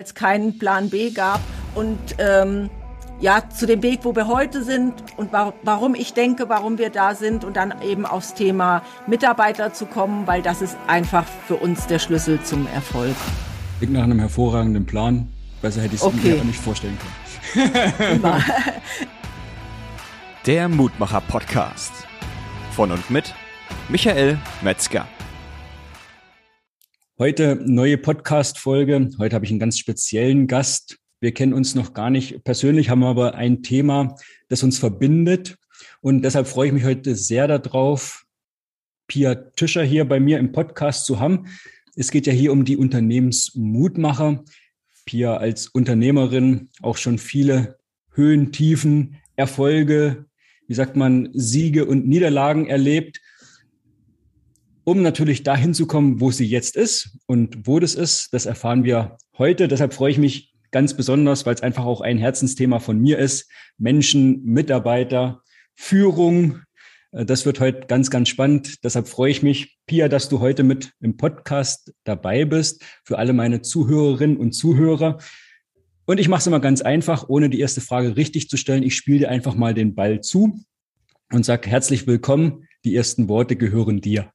es keinen Plan B gab und ähm, ja zu dem Weg, wo wir heute sind und wa warum ich denke, warum wir da sind und dann eben aufs Thema Mitarbeiter zu kommen, weil das ist einfach für uns der Schlüssel zum Erfolg. Klingt nach einem hervorragenden Plan. Besser hätte ich es okay. mir nicht vorstellen können. der Mutmacher Podcast von und mit Michael Metzger. Heute neue Podcast-Folge. Heute habe ich einen ganz speziellen Gast. Wir kennen uns noch gar nicht persönlich, haben aber ein Thema, das uns verbindet. Und deshalb freue ich mich heute sehr darauf, Pia Tischer hier bei mir im Podcast zu haben. Es geht ja hier um die Unternehmensmutmacher. Pia als Unternehmerin auch schon viele Höhen, Tiefen, Erfolge, wie sagt man, Siege und Niederlagen erlebt um natürlich dahin zu kommen, wo sie jetzt ist und wo das ist, das erfahren wir heute. Deshalb freue ich mich ganz besonders, weil es einfach auch ein Herzensthema von mir ist. Menschen, Mitarbeiter, Führung. Äh, das wird heute ganz, ganz spannend. Deshalb freue ich mich, Pia, dass du heute mit im Podcast dabei bist. Für alle meine Zuhörerinnen und Zuhörer. Und ich mache es immer ganz einfach, ohne die erste Frage richtig zu stellen. Ich spiele dir einfach mal den Ball zu und sage herzlich willkommen. Die ersten Worte gehören dir.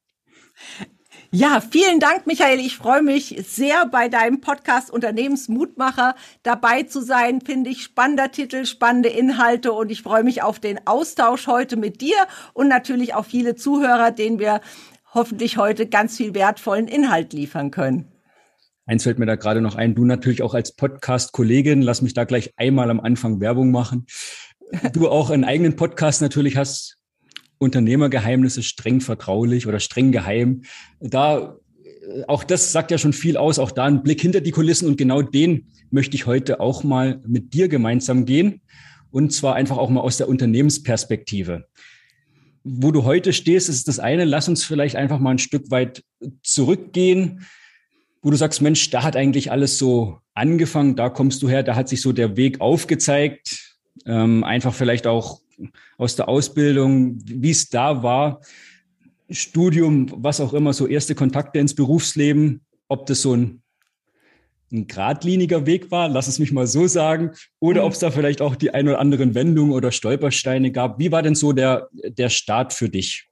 Ja, vielen Dank, Michael. Ich freue mich sehr, bei deinem Podcast Unternehmensmutmacher dabei zu sein. Finde ich spannender Titel, spannende Inhalte und ich freue mich auf den Austausch heute mit dir und natürlich auch viele Zuhörer, denen wir hoffentlich heute ganz viel wertvollen Inhalt liefern können. Eins fällt mir da gerade noch ein. Du natürlich auch als Podcast-Kollegin, lass mich da gleich einmal am Anfang Werbung machen. Du auch einen eigenen Podcast natürlich hast, Unternehmergeheimnisse streng vertraulich oder streng geheim. Da äh, auch das sagt ja schon viel aus, auch da ein Blick hinter die Kulissen und genau den möchte ich heute auch mal mit dir gemeinsam gehen und zwar einfach auch mal aus der Unternehmensperspektive. Wo du heute stehst, ist das eine. Lass uns vielleicht einfach mal ein Stück weit zurückgehen, wo du sagst, Mensch, da hat eigentlich alles so angefangen, da kommst du her, da hat sich so der Weg aufgezeigt. Ähm, einfach vielleicht auch aus der Ausbildung, wie es da war, Studium, was auch immer, so erste Kontakte ins Berufsleben, ob das so ein, ein geradliniger Weg war, lass es mich mal so sagen, oder mhm. ob es da vielleicht auch die ein oder anderen Wendungen oder Stolpersteine gab. Wie war denn so der, der Start für dich?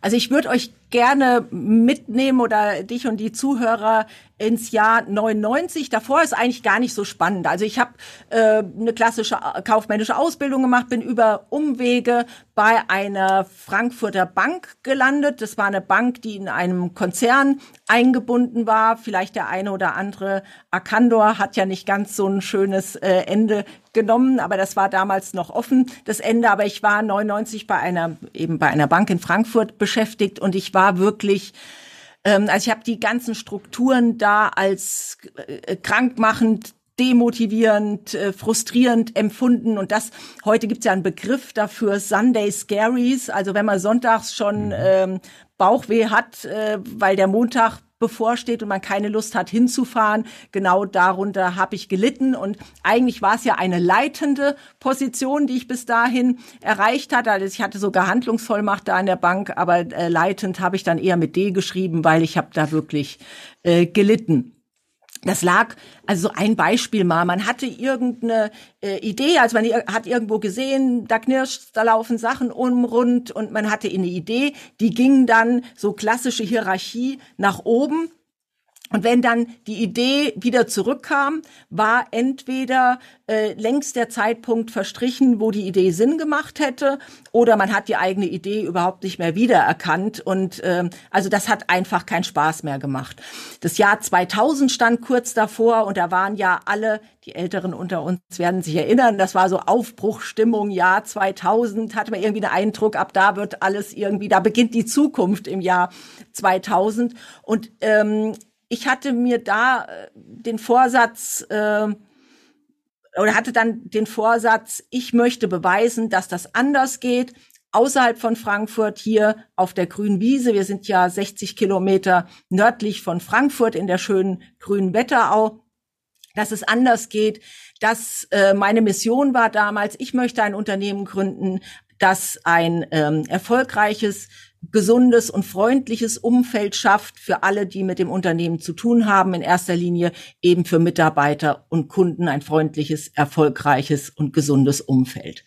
Also ich würde euch gerne mitnehmen oder dich und die Zuhörer ins Jahr 99. Davor ist eigentlich gar nicht so spannend. Also ich habe äh, eine klassische kaufmännische Ausbildung gemacht, bin über Umwege bei einer Frankfurter Bank gelandet. Das war eine Bank, die in einem Konzern eingebunden war. Vielleicht der eine oder andere Arcandor hat ja nicht ganz so ein schönes äh, Ende genommen, aber das war damals noch offen, das Ende. Aber ich war 99 bei einer, eben bei einer Bank in Frankfurt beschäftigt und ich war wirklich ähm, also ich habe die ganzen Strukturen da als äh, krankmachend demotivierend, äh, frustrierend empfunden. Und das, heute gibt's ja einen Begriff dafür, Sunday Scaries. Also wenn man sonntags schon mhm. ähm, Bauchweh hat, äh, weil der Montag bevorsteht und man keine Lust hat hinzufahren. Genau darunter habe ich gelitten und eigentlich war es ja eine leitende Position, die ich bis dahin erreicht hatte. Also ich hatte sogar Handlungsvollmacht da an der Bank, aber äh, leitend habe ich dann eher mit D geschrieben, weil ich habe da wirklich äh, gelitten. Das lag, also so ein Beispiel mal, man hatte irgendeine äh, Idee, also man hat irgendwo gesehen, da knirscht, da laufen Sachen um rund und man hatte eine Idee, die ging dann so klassische Hierarchie nach oben und wenn dann die Idee wieder zurückkam, war entweder äh, längst der Zeitpunkt verstrichen, wo die Idee Sinn gemacht hätte, oder man hat die eigene Idee überhaupt nicht mehr wiedererkannt. Und ähm, also das hat einfach keinen Spaß mehr gemacht. Das Jahr 2000 stand kurz davor und da waren ja alle, die Älteren unter uns werden sich erinnern, das war so Aufbruchstimmung, Jahr 2000, hatte man irgendwie den Eindruck, ab da wird alles irgendwie, da beginnt die Zukunft im Jahr 2000. Und ähm, ich hatte mir da äh, den Vorsatz äh, oder hatte dann den Vorsatz, ich möchte beweisen, dass das anders geht. Außerhalb von Frankfurt, hier auf der grünen Wiese. Wir sind ja 60 Kilometer nördlich von Frankfurt in der schönen grünen Wetterau. Dass es anders geht, dass äh, meine Mission war damals, ich möchte ein Unternehmen gründen, das ein ähm, erfolgreiches gesundes und freundliches Umfeld schafft für alle, die mit dem Unternehmen zu tun haben, in erster Linie eben für Mitarbeiter und Kunden ein freundliches, erfolgreiches und gesundes Umfeld.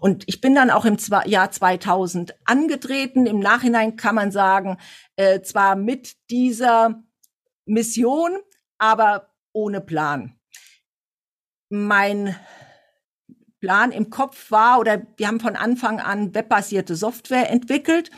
Und ich bin dann auch im Jahr 2000 angetreten. Im Nachhinein kann man sagen, äh, zwar mit dieser Mission, aber ohne Plan. Mein Plan im Kopf war, oder wir haben von Anfang an webbasierte Software entwickelt.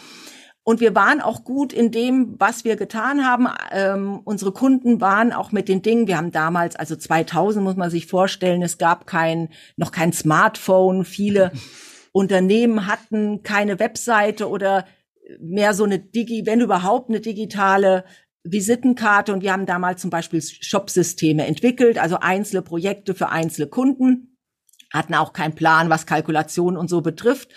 Und wir waren auch gut in dem, was wir getan haben. Ähm, unsere Kunden waren auch mit den Dingen. Wir haben damals, also 2000 muss man sich vorstellen, es gab kein, noch kein Smartphone. Viele Unternehmen hatten keine Webseite oder mehr so eine Digi, wenn überhaupt eine digitale Visitenkarte. Und wir haben damals zum Beispiel Shopsysteme entwickelt, also einzelne Projekte für einzelne Kunden hatten auch keinen Plan, was Kalkulation und so betrifft.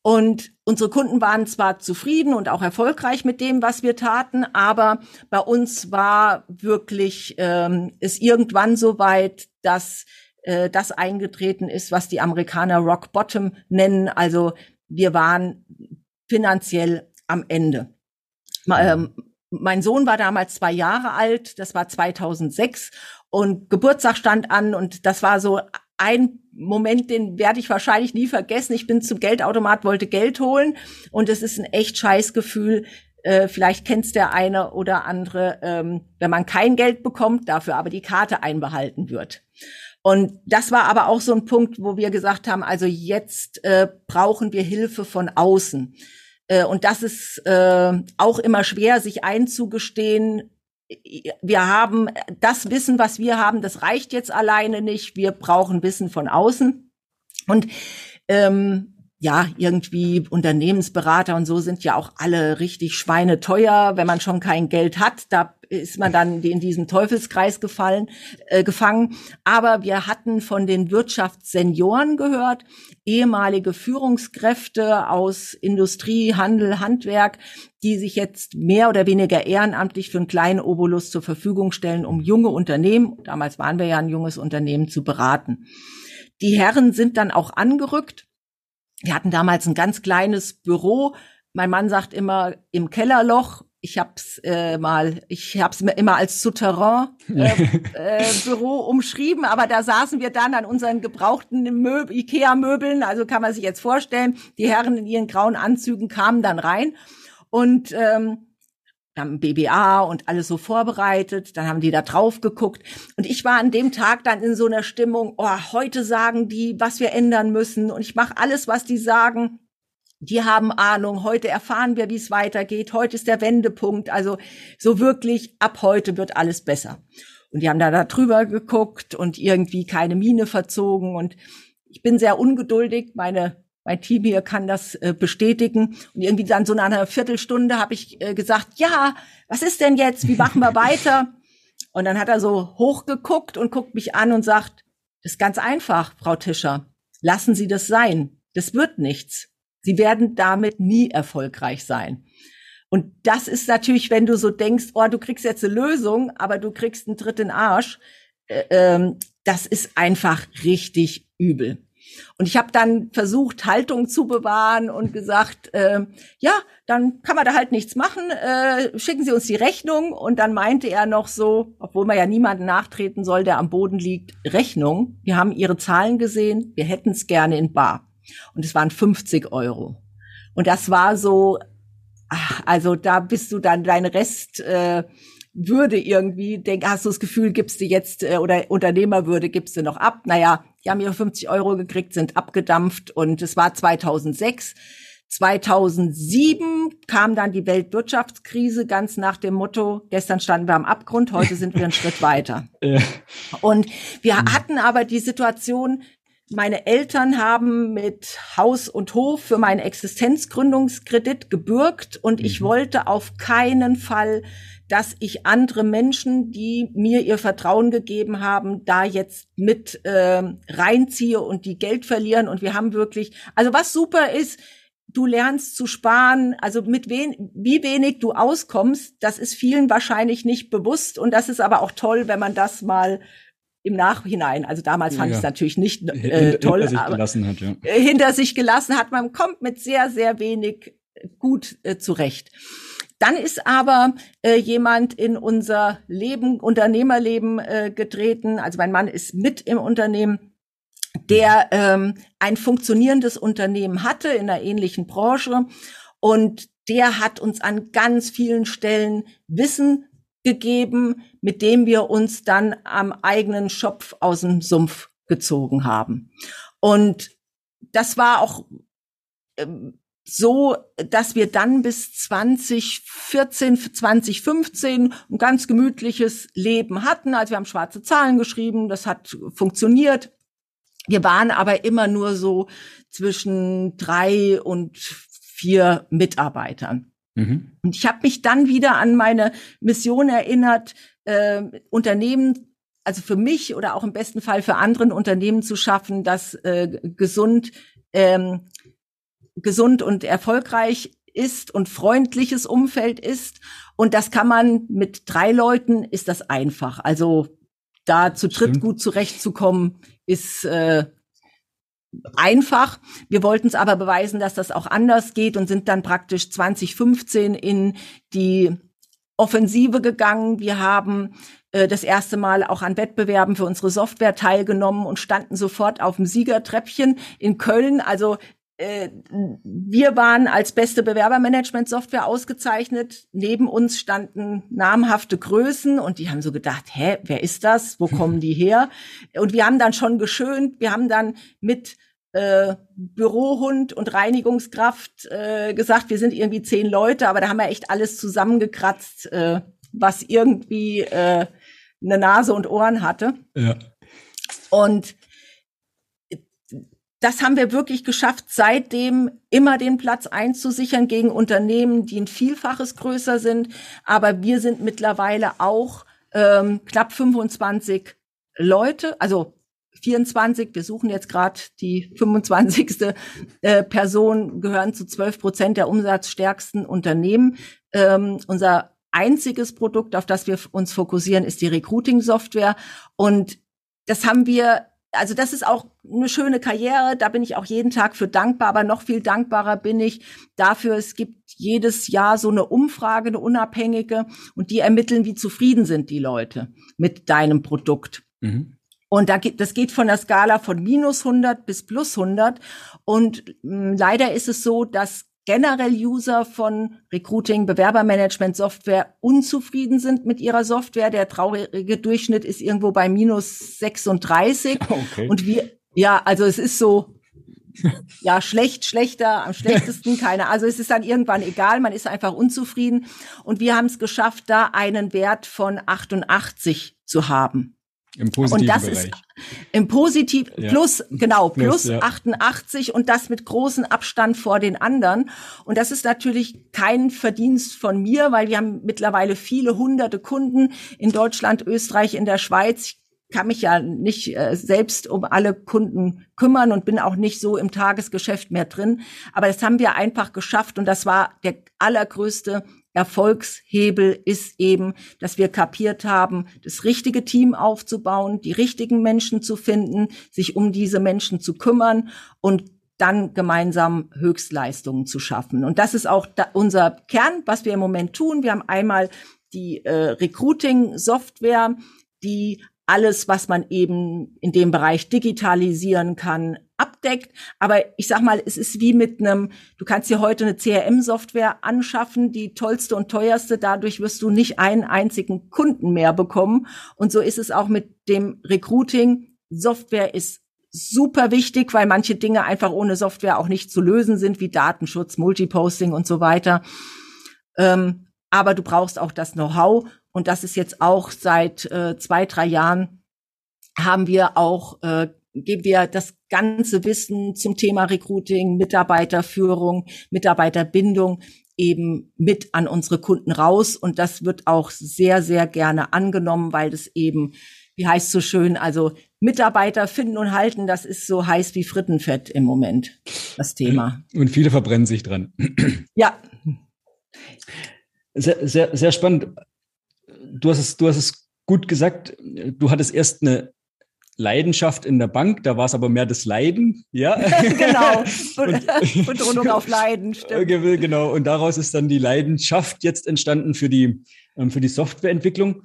Und unsere Kunden waren zwar zufrieden und auch erfolgreich mit dem, was wir taten, aber bei uns war wirklich ähm, ist irgendwann so weit, dass äh, das eingetreten ist, was die Amerikaner Rock Bottom nennen. Also wir waren finanziell am Ende. Ähm, mein Sohn war damals zwei Jahre alt, das war 2006 und Geburtstag stand an und das war so ein Moment, den werde ich wahrscheinlich nie vergessen. Ich bin zum Geldautomat, wollte Geld holen und es ist ein echt scheiß Gefühl. Äh, vielleicht kennt's der eine oder andere, ähm, wenn man kein Geld bekommt, dafür aber die Karte einbehalten wird. Und das war aber auch so ein Punkt, wo wir gesagt haben, also jetzt äh, brauchen wir Hilfe von außen. Äh, und das ist äh, auch immer schwer, sich einzugestehen, wir haben das Wissen, was wir haben, das reicht jetzt alleine nicht. Wir brauchen Wissen von außen. Und ähm, ja, irgendwie Unternehmensberater und so sind ja auch alle richtig schweineteuer, wenn man schon kein Geld hat. Da ist man dann in diesen Teufelskreis gefallen, äh, gefangen. Aber wir hatten von den Wirtschaftssenioren gehört, ehemalige Führungskräfte aus Industrie, Handel, Handwerk, die sich jetzt mehr oder weniger ehrenamtlich für einen kleinen Obolus zur Verfügung stellen, um junge Unternehmen, damals waren wir ja ein junges Unternehmen, zu beraten. Die Herren sind dann auch angerückt. Wir hatten damals ein ganz kleines Büro. Mein Mann sagt immer im Kellerloch. Ich hab's äh, mal, ich hab's mir immer als Souterrain äh, äh, Büro umschrieben, aber da saßen wir dann an unseren gebrauchten Möb Ikea-Möbeln, also kann man sich jetzt vorstellen, die Herren in ihren grauen Anzügen kamen dann rein. Und ähm, haben BBA und alles so vorbereitet, dann haben die da drauf geguckt. Und ich war an dem Tag dann in so einer Stimmung, oh, heute sagen die, was wir ändern müssen. Und ich mache alles, was die sagen. Die haben Ahnung, heute erfahren wir, wie es weitergeht, heute ist der Wendepunkt, also so wirklich, ab heute wird alles besser. Und die haben da, da drüber geguckt und irgendwie keine Miene verzogen. Und ich bin sehr ungeduldig, meine mein Team hier kann das äh, bestätigen. Und irgendwie dann so nach einer Viertelstunde habe ich äh, gesagt, ja, was ist denn jetzt? Wie machen wir weiter? Und dann hat er so hochgeguckt und guckt mich an und sagt, das ist ganz einfach, Frau Tischer. Lassen Sie das sein. Das wird nichts. Sie werden damit nie erfolgreich sein. Und das ist natürlich, wenn du so denkst, oh, du kriegst jetzt eine Lösung, aber du kriegst einen dritten Arsch, äh, ähm, das ist einfach richtig übel. Und ich habe dann versucht, Haltung zu bewahren und gesagt, äh, ja, dann kann man da halt nichts machen. Äh, schicken Sie uns die Rechnung. Und dann meinte er noch so, obwohl man ja niemanden nachtreten soll, der am Boden liegt, Rechnung. Wir haben Ihre Zahlen gesehen. Wir hätten es gerne in Bar. Und es waren 50 Euro. Und das war so, ach, also da bist du dann dein Rest äh, würde irgendwie, denk, hast du das Gefühl, gibst du jetzt, äh, oder Unternehmerwürde gibst du noch ab. Naja, die haben ihre 50 Euro gekriegt, sind abgedampft und es war 2006. 2007 kam dann die Weltwirtschaftskrise ganz nach dem Motto, gestern standen wir am Abgrund, heute sind wir einen Schritt weiter. Und wir hatten aber die Situation, meine Eltern haben mit Haus und Hof für meinen Existenzgründungskredit gebürgt und mhm. ich wollte auf keinen Fall, dass ich andere Menschen, die mir ihr Vertrauen gegeben haben, da jetzt mit äh, reinziehe und die Geld verlieren. Und wir haben wirklich, also was super ist, du lernst zu sparen, also mit wen, wie wenig du auskommst, das ist vielen wahrscheinlich nicht bewusst. Und das ist aber auch toll, wenn man das mal im Nachhinein, also damals fand ja. ich es natürlich nicht äh, toll, hinter sich gelassen hat, ja. Hinter sich gelassen hat. Man kommt mit sehr, sehr wenig gut äh, zurecht. Dann ist aber äh, jemand in unser Leben, Unternehmerleben äh, getreten. Also mein Mann ist mit im Unternehmen, der ähm, ein funktionierendes Unternehmen hatte in einer ähnlichen Branche und der hat uns an ganz vielen Stellen Wissen gegeben, mit dem wir uns dann am eigenen Schopf aus dem Sumpf gezogen haben. Und das war auch ähm, so, dass wir dann bis 2014, 2015 ein ganz gemütliches Leben hatten. Also wir haben schwarze Zahlen geschrieben, das hat funktioniert. Wir waren aber immer nur so zwischen drei und vier Mitarbeitern. Mhm. Und ich habe mich dann wieder an meine Mission erinnert, äh, Unternehmen, also für mich oder auch im besten Fall für anderen Unternehmen zu schaffen, das äh, gesund ähm, gesund und erfolgreich ist und freundliches Umfeld ist. Und das kann man mit drei Leuten, ist das einfach. Also da zu dritt Stimmt. gut zurechtzukommen, ist äh, einfach. Wir wollten es aber beweisen, dass das auch anders geht und sind dann praktisch 2015 in die Offensive gegangen. Wir haben äh, das erste Mal auch an Wettbewerben für unsere Software teilgenommen und standen sofort auf dem Siegertreppchen in Köln. Also wir waren als beste Bewerbermanagement-Software ausgezeichnet. Neben uns standen namhafte Größen und die haben so gedacht, hä, wer ist das? Wo kommen die her? Und wir haben dann schon geschönt. Wir haben dann mit äh, Bürohund und Reinigungskraft äh, gesagt, wir sind irgendwie zehn Leute, aber da haben wir echt alles zusammengekratzt, äh, was irgendwie äh, eine Nase und Ohren hatte. Ja. Und das haben wir wirklich geschafft, seitdem immer den Platz einzusichern gegen Unternehmen, die ein Vielfaches größer sind. Aber wir sind mittlerweile auch ähm, knapp 25 Leute, also 24, wir suchen jetzt gerade die 25. Äh, Person, gehören zu 12 Prozent der umsatzstärksten Unternehmen. Ähm, unser einziges Produkt, auf das wir uns fokussieren, ist die Recruiting-Software. Und das haben wir also das ist auch eine schöne Karriere, da bin ich auch jeden Tag für dankbar, aber noch viel dankbarer bin ich dafür, es gibt jedes Jahr so eine Umfrage, eine unabhängige, und die ermitteln, wie zufrieden sind die Leute mit deinem Produkt. Mhm. Und da geht, das geht von der Skala von minus 100 bis plus 100. Und mh, hm, leider ist es so, dass generell User von Recruiting, Bewerbermanagement Software unzufrieden sind mit ihrer Software. Der traurige Durchschnitt ist irgendwo bei minus 36. Okay. Und wir, ja, also es ist so, ja, schlecht, schlechter, am schlechtesten, keine. Also es ist dann irgendwann egal, man ist einfach unzufrieden. Und wir haben es geschafft, da einen Wert von 88 zu haben. Im positiven und das Bereich. ist im Positiv ja. plus genau plus, plus ja. 88 und das mit großem Abstand vor den anderen und das ist natürlich kein Verdienst von mir, weil wir haben mittlerweile viele hunderte Kunden in Deutschland, Österreich, in der Schweiz. Ich kann mich ja nicht äh, selbst um alle Kunden kümmern und bin auch nicht so im Tagesgeschäft mehr drin, aber das haben wir einfach geschafft und das war der allergrößte Erfolgshebel ist eben, dass wir kapiert haben, das richtige Team aufzubauen, die richtigen Menschen zu finden, sich um diese Menschen zu kümmern und dann gemeinsam Höchstleistungen zu schaffen. Und das ist auch da unser Kern, was wir im Moment tun. Wir haben einmal die äh, Recruiting-Software, die alles, was man eben in dem Bereich digitalisieren kann, abdeckt. Aber ich sag mal, es ist wie mit einem, du kannst dir heute eine CRM-Software anschaffen, die tollste und teuerste. Dadurch wirst du nicht einen einzigen Kunden mehr bekommen. Und so ist es auch mit dem Recruiting. Software ist super wichtig, weil manche Dinge einfach ohne Software auch nicht zu lösen sind, wie Datenschutz, Multiposting und so weiter. Ähm, aber du brauchst auch das Know-how. Und das ist jetzt auch seit äh, zwei, drei Jahren haben wir auch äh, geben wir das ganze Wissen zum Thema Recruiting, Mitarbeiterführung, Mitarbeiterbindung eben mit an unsere Kunden raus. Und das wird auch sehr, sehr gerne angenommen, weil das eben, wie heißt so schön, also Mitarbeiter finden und halten, das ist so heiß wie Frittenfett im Moment, das Thema. Und viele verbrennen sich dran. Ja. Sehr, sehr, sehr spannend. Du hast es, du hast es gut gesagt. Du hattest erst eine Leidenschaft in der Bank, da war es aber mehr das Leiden, ja. genau, Betonung auf Leiden, stimmt. Genau, und daraus ist dann die Leidenschaft jetzt entstanden für die, ähm, für die Softwareentwicklung.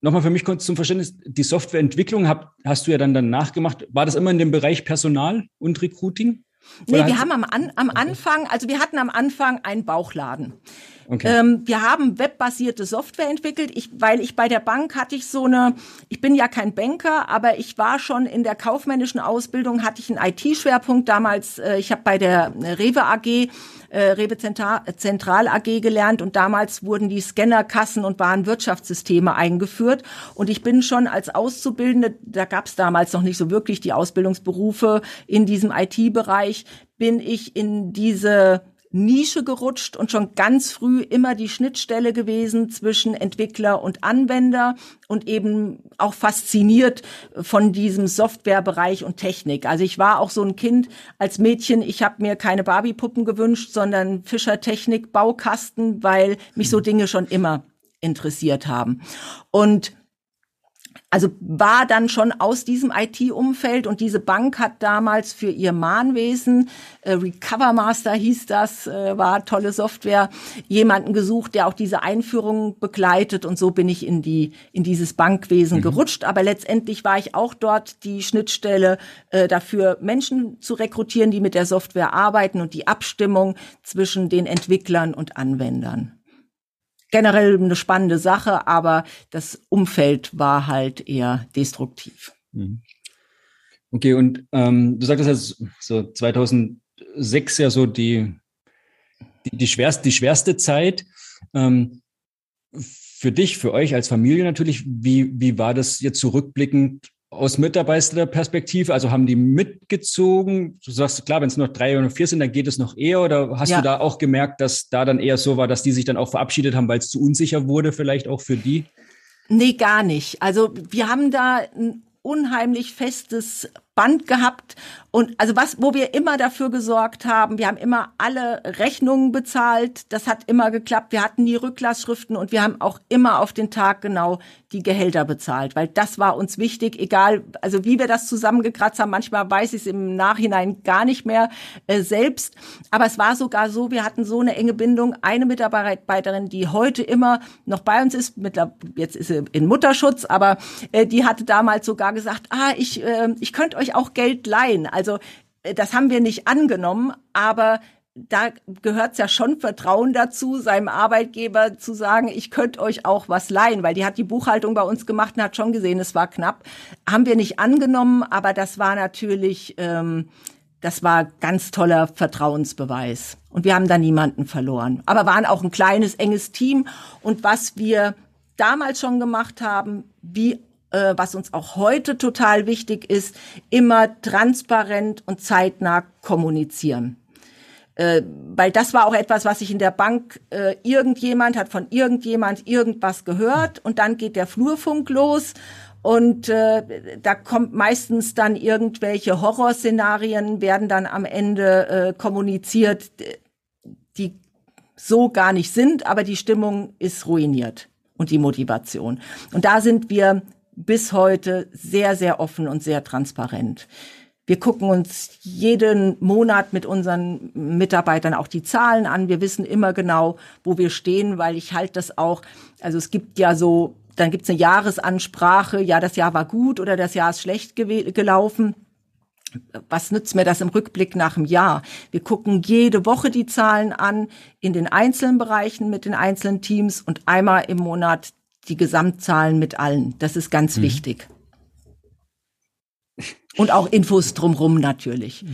Nochmal für mich kurz zum Verständnis, die Softwareentwicklung hab, hast du ja dann danach gemacht. War das immer in dem Bereich Personal und Recruiting? Nee, wir haben am, An am Anfang, also wir hatten am Anfang einen Bauchladen. Okay. Ähm, wir haben webbasierte Software entwickelt, ich, weil ich bei der Bank hatte ich so eine, ich bin ja kein Banker, aber ich war schon in der kaufmännischen Ausbildung, hatte ich einen IT-Schwerpunkt damals. Äh, ich habe bei der Rewe AG, äh, Rewe Zentral, Zentral AG gelernt und damals wurden die Scannerkassen und Warenwirtschaftssysteme eingeführt. Und ich bin schon als Auszubildende, da gab es damals noch nicht so wirklich die Ausbildungsberufe in diesem IT-Bereich, bin ich in diese Nische gerutscht und schon ganz früh immer die Schnittstelle gewesen zwischen Entwickler und Anwender und eben auch fasziniert von diesem Softwarebereich und Technik. Also ich war auch so ein Kind als Mädchen, ich habe mir keine Barbie-Puppen gewünscht, sondern Fischer Technik Baukasten, weil mich so Dinge schon immer interessiert haben. Und also war dann schon aus diesem IT-Umfeld und diese Bank hat damals für ihr Mahnwesen, äh, Recover Master hieß das, äh, war tolle Software, jemanden gesucht, der auch diese Einführung begleitet und so bin ich in die in dieses Bankwesen mhm. gerutscht. Aber letztendlich war ich auch dort die Schnittstelle äh, dafür, Menschen zu rekrutieren, die mit der Software arbeiten und die Abstimmung zwischen den Entwicklern und Anwendern generell eine spannende Sache, aber das Umfeld war halt eher destruktiv. Mhm. Okay, und ähm, du sagtest ja so 2006 ja so die, die, die, schwerste, die schwerste Zeit. Ähm, für dich, für euch als Familie natürlich, wie, wie war das jetzt zurückblickend aus Mitarbeiterperspektive, also haben die mitgezogen? Du sagst, klar, wenn es noch drei oder vier sind, dann geht es noch eher. Oder hast ja. du da auch gemerkt, dass da dann eher so war, dass die sich dann auch verabschiedet haben, weil es zu unsicher wurde, vielleicht auch für die? Nee, gar nicht. Also wir haben da ein unheimlich festes Band gehabt. Und also was, wo wir immer dafür gesorgt haben, wir haben immer alle Rechnungen bezahlt, das hat immer geklappt, wir hatten nie Rücklassschriften und wir haben auch immer auf den Tag genau die Gehälter bezahlt, weil das war uns wichtig, egal, also wie wir das zusammengekratzt haben, manchmal weiß ich es im Nachhinein gar nicht mehr äh, selbst, aber es war sogar so, wir hatten so eine enge Bindung, eine Mitarbeiterin, die heute immer noch bei uns ist, mit, jetzt ist sie in Mutterschutz, aber äh, die hatte damals sogar gesagt, ah, ich, äh, ich könnte euch auch Geld leihen. Also äh, das haben wir nicht angenommen, aber da gehört es ja schon Vertrauen dazu, seinem Arbeitgeber zu sagen, ich könnte euch auch was leihen, weil die hat die Buchhaltung bei uns gemacht und hat schon gesehen, es war knapp. Haben wir nicht angenommen, aber das war natürlich, ähm, das war ganz toller Vertrauensbeweis. Und wir haben da niemanden verloren. Aber waren auch ein kleines, enges Team. Und was wir damals schon gemacht haben, wie äh, was uns auch heute total wichtig ist, immer transparent und zeitnah kommunizieren. Äh, weil das war auch etwas, was ich in der Bank, äh, irgendjemand hat von irgendjemand irgendwas gehört und dann geht der Flurfunk los und äh, da kommt meistens dann irgendwelche Horrorszenarien, werden dann am Ende äh, kommuniziert, die so gar nicht sind, aber die Stimmung ist ruiniert und die Motivation. Und da sind wir bis heute sehr, sehr offen und sehr transparent. Wir gucken uns jeden Monat mit unseren Mitarbeitern auch die Zahlen an. Wir wissen immer genau, wo wir stehen, weil ich halte das auch, also es gibt ja so, dann gibt es eine Jahresansprache, ja, das Jahr war gut oder das Jahr ist schlecht gelaufen. Was nützt mir das im Rückblick nach dem Jahr? Wir gucken jede Woche die Zahlen an, in den einzelnen Bereichen mit den einzelnen Teams und einmal im Monat die Gesamtzahlen mit allen. Das ist ganz mhm. wichtig. Und auch Infos drumrum natürlich.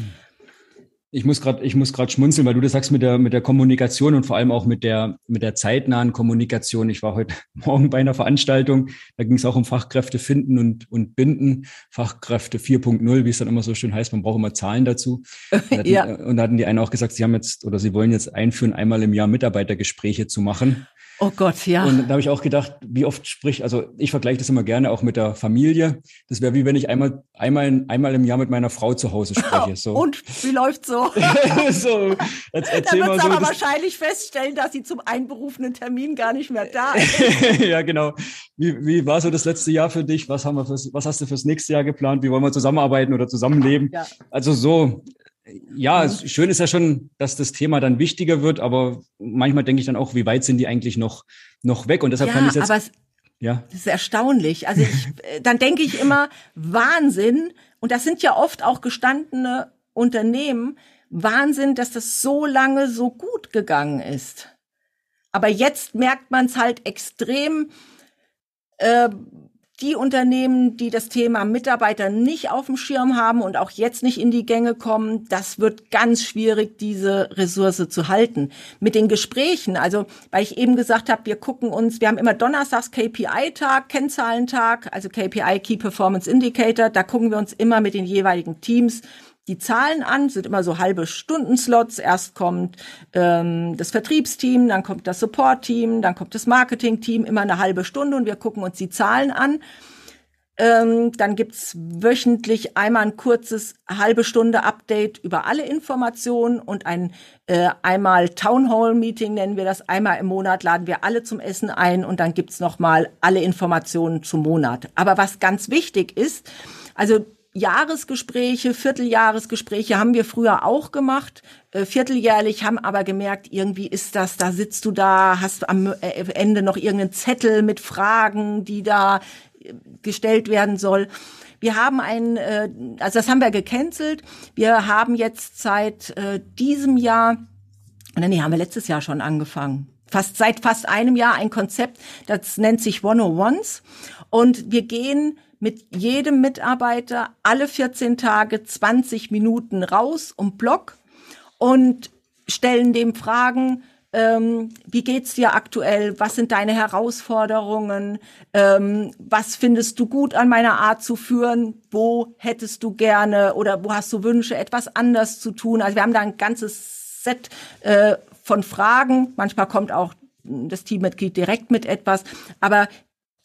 Ich muss gerade, ich muss gerade schmunzeln, weil du das sagst mit der mit der Kommunikation und vor allem auch mit der mit der zeitnahen Kommunikation. Ich war heute Morgen bei einer Veranstaltung, da ging es auch um Fachkräfte finden und und binden, Fachkräfte 4.0, wie es dann immer so schön heißt. Man braucht immer Zahlen dazu. Und, ja. und da hatten die einen auch gesagt, sie haben jetzt oder sie wollen jetzt einführen, einmal im Jahr Mitarbeitergespräche zu machen. Oh Gott, ja. Und da habe ich auch gedacht, wie oft sprich, also ich vergleiche das immer gerne auch mit der Familie. Das wäre wie wenn ich einmal, einmal, einmal im Jahr mit meiner Frau zu Hause spreche. So. Und wie läuft's so? so, jetzt erzähl da wird so, aber wahrscheinlich feststellen, dass sie zum einberufenen Termin gar nicht mehr da ist. ja, genau. Wie, wie war so das letzte Jahr für dich? Was, haben wir fürs, was hast du fürs nächste Jahr geplant? Wie wollen wir zusammenarbeiten oder zusammenleben? Ja. Also so, ja, mhm. schön ist ja schon, dass das Thema dann wichtiger wird, aber manchmal denke ich dann auch, wie weit sind die eigentlich noch, noch weg? Und deshalb ja, fand ich jetzt. Aber es, ja. Das ist erstaunlich. Also ich, äh, dann denke ich immer, Wahnsinn. Und das sind ja oft auch gestandene Unternehmen. Wahnsinn, dass das so lange so gut gegangen ist. Aber jetzt merkt man es halt extrem. Äh, die Unternehmen, die das Thema Mitarbeiter nicht auf dem Schirm haben und auch jetzt nicht in die Gänge kommen, das wird ganz schwierig, diese Ressource zu halten. Mit den Gesprächen, also weil ich eben gesagt habe, wir gucken uns, wir haben immer Donnerstags KPI-Tag, Kennzahlentag, also KPI Key Performance Indicator, da gucken wir uns immer mit den jeweiligen Teams die Zahlen an, sind immer so halbe Stundenslots. Erst kommt ähm, das Vertriebsteam, dann kommt das Support-Team, dann kommt das Marketing-Team, immer eine halbe Stunde und wir gucken uns die Zahlen an. Ähm, dann gibt's wöchentlich einmal ein kurzes halbe Stunde Update über alle Informationen und ein äh, einmal Town Hall Meeting nennen wir das. Einmal im Monat laden wir alle zum Essen ein und dann gibt's noch mal alle Informationen zum Monat. Aber was ganz wichtig ist, also Jahresgespräche, Vierteljahresgespräche haben wir früher auch gemacht, äh, vierteljährlich, haben aber gemerkt, irgendwie ist das, da sitzt du da, hast am äh, Ende noch irgendeinen Zettel mit Fragen, die da äh, gestellt werden soll. Wir haben ein, also das haben wir gecancelt. Wir haben jetzt seit diesem Jahr, nee, haben wir letztes Jahr schon angefangen. Fast seit fast einem Jahr ein Konzept, das nennt sich 101s. Und wir gehen mit jedem Mitarbeiter alle 14 Tage 20 Minuten raus um Block und stellen dem Fragen, ähm, wie geht's dir aktuell? Was sind deine Herausforderungen? Ähm, was findest du gut an meiner Art zu führen? Wo hättest du gerne oder wo hast du Wünsche, etwas anders zu tun? Also wir haben da ein ganzes Set äh, von Fragen. Manchmal kommt auch das Teammitglied direkt mit etwas, aber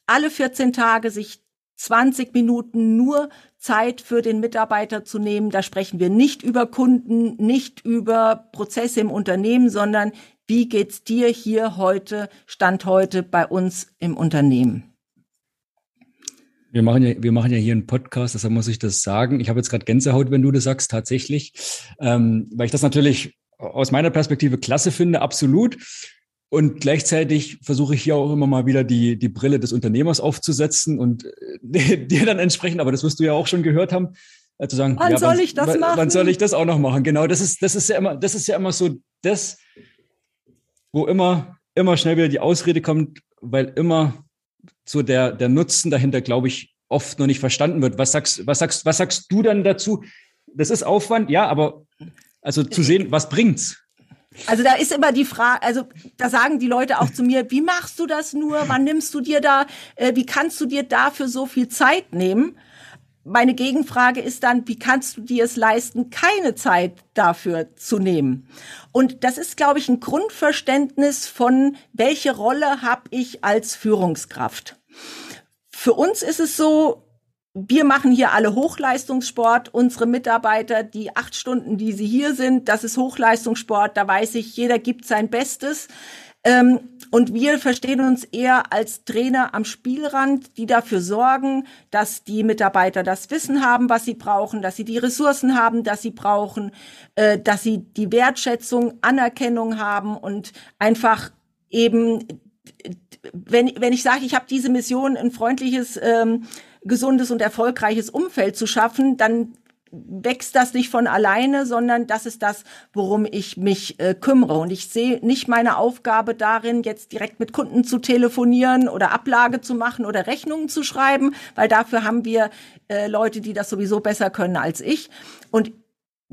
alle 14 Tage sich 20 Minuten nur Zeit für den Mitarbeiter zu nehmen. Da sprechen wir nicht über Kunden, nicht über Prozesse im Unternehmen, sondern wie geht's dir hier heute, Stand heute bei uns im Unternehmen? Wir machen ja, wir machen ja hier einen Podcast, deshalb muss ich das sagen. Ich habe jetzt gerade Gänsehaut, wenn du das sagst, tatsächlich, ähm, weil ich das natürlich aus meiner Perspektive klasse finde, absolut. Und gleichzeitig versuche ich hier auch immer mal wieder die, die Brille des Unternehmers aufzusetzen und äh, dir dann entsprechend, aber das wirst du ja auch schon gehört haben, äh, zu sagen, wann ja, soll ich das wann, machen? Wann soll ich das auch noch machen? Genau, das ist, das ist ja immer, das ist ja immer so das, wo immer, immer schnell wieder die Ausrede kommt, weil immer so der, der Nutzen dahinter, glaube ich, oft noch nicht verstanden wird. Was sagst, was sagst, was sagst du dann dazu? Das ist Aufwand, ja, aber also zu sehen, was bringt's? Also da ist immer die Frage, also da sagen die Leute auch zu mir, wie machst du das nur? Wann nimmst du dir da, äh, wie kannst du dir dafür so viel Zeit nehmen? Meine Gegenfrage ist dann, wie kannst du dir es leisten, keine Zeit dafür zu nehmen? Und das ist, glaube ich, ein Grundverständnis von, welche Rolle habe ich als Führungskraft? Für uns ist es so, wir machen hier alle Hochleistungssport. Unsere Mitarbeiter, die acht Stunden, die sie hier sind, das ist Hochleistungssport. Da weiß ich, jeder gibt sein Bestes. Ähm, und wir verstehen uns eher als Trainer am Spielrand, die dafür sorgen, dass die Mitarbeiter das Wissen haben, was sie brauchen, dass sie die Ressourcen haben, dass sie brauchen, äh, dass sie die Wertschätzung, Anerkennung haben und einfach eben, wenn, wenn ich sage, ich habe diese Mission, ein freundliches ähm, gesundes und erfolgreiches Umfeld zu schaffen, dann wächst das nicht von alleine, sondern das ist das, worum ich mich äh, kümmere. Und ich sehe nicht meine Aufgabe darin, jetzt direkt mit Kunden zu telefonieren oder Ablage zu machen oder Rechnungen zu schreiben, weil dafür haben wir äh, Leute, die das sowieso besser können als ich. Und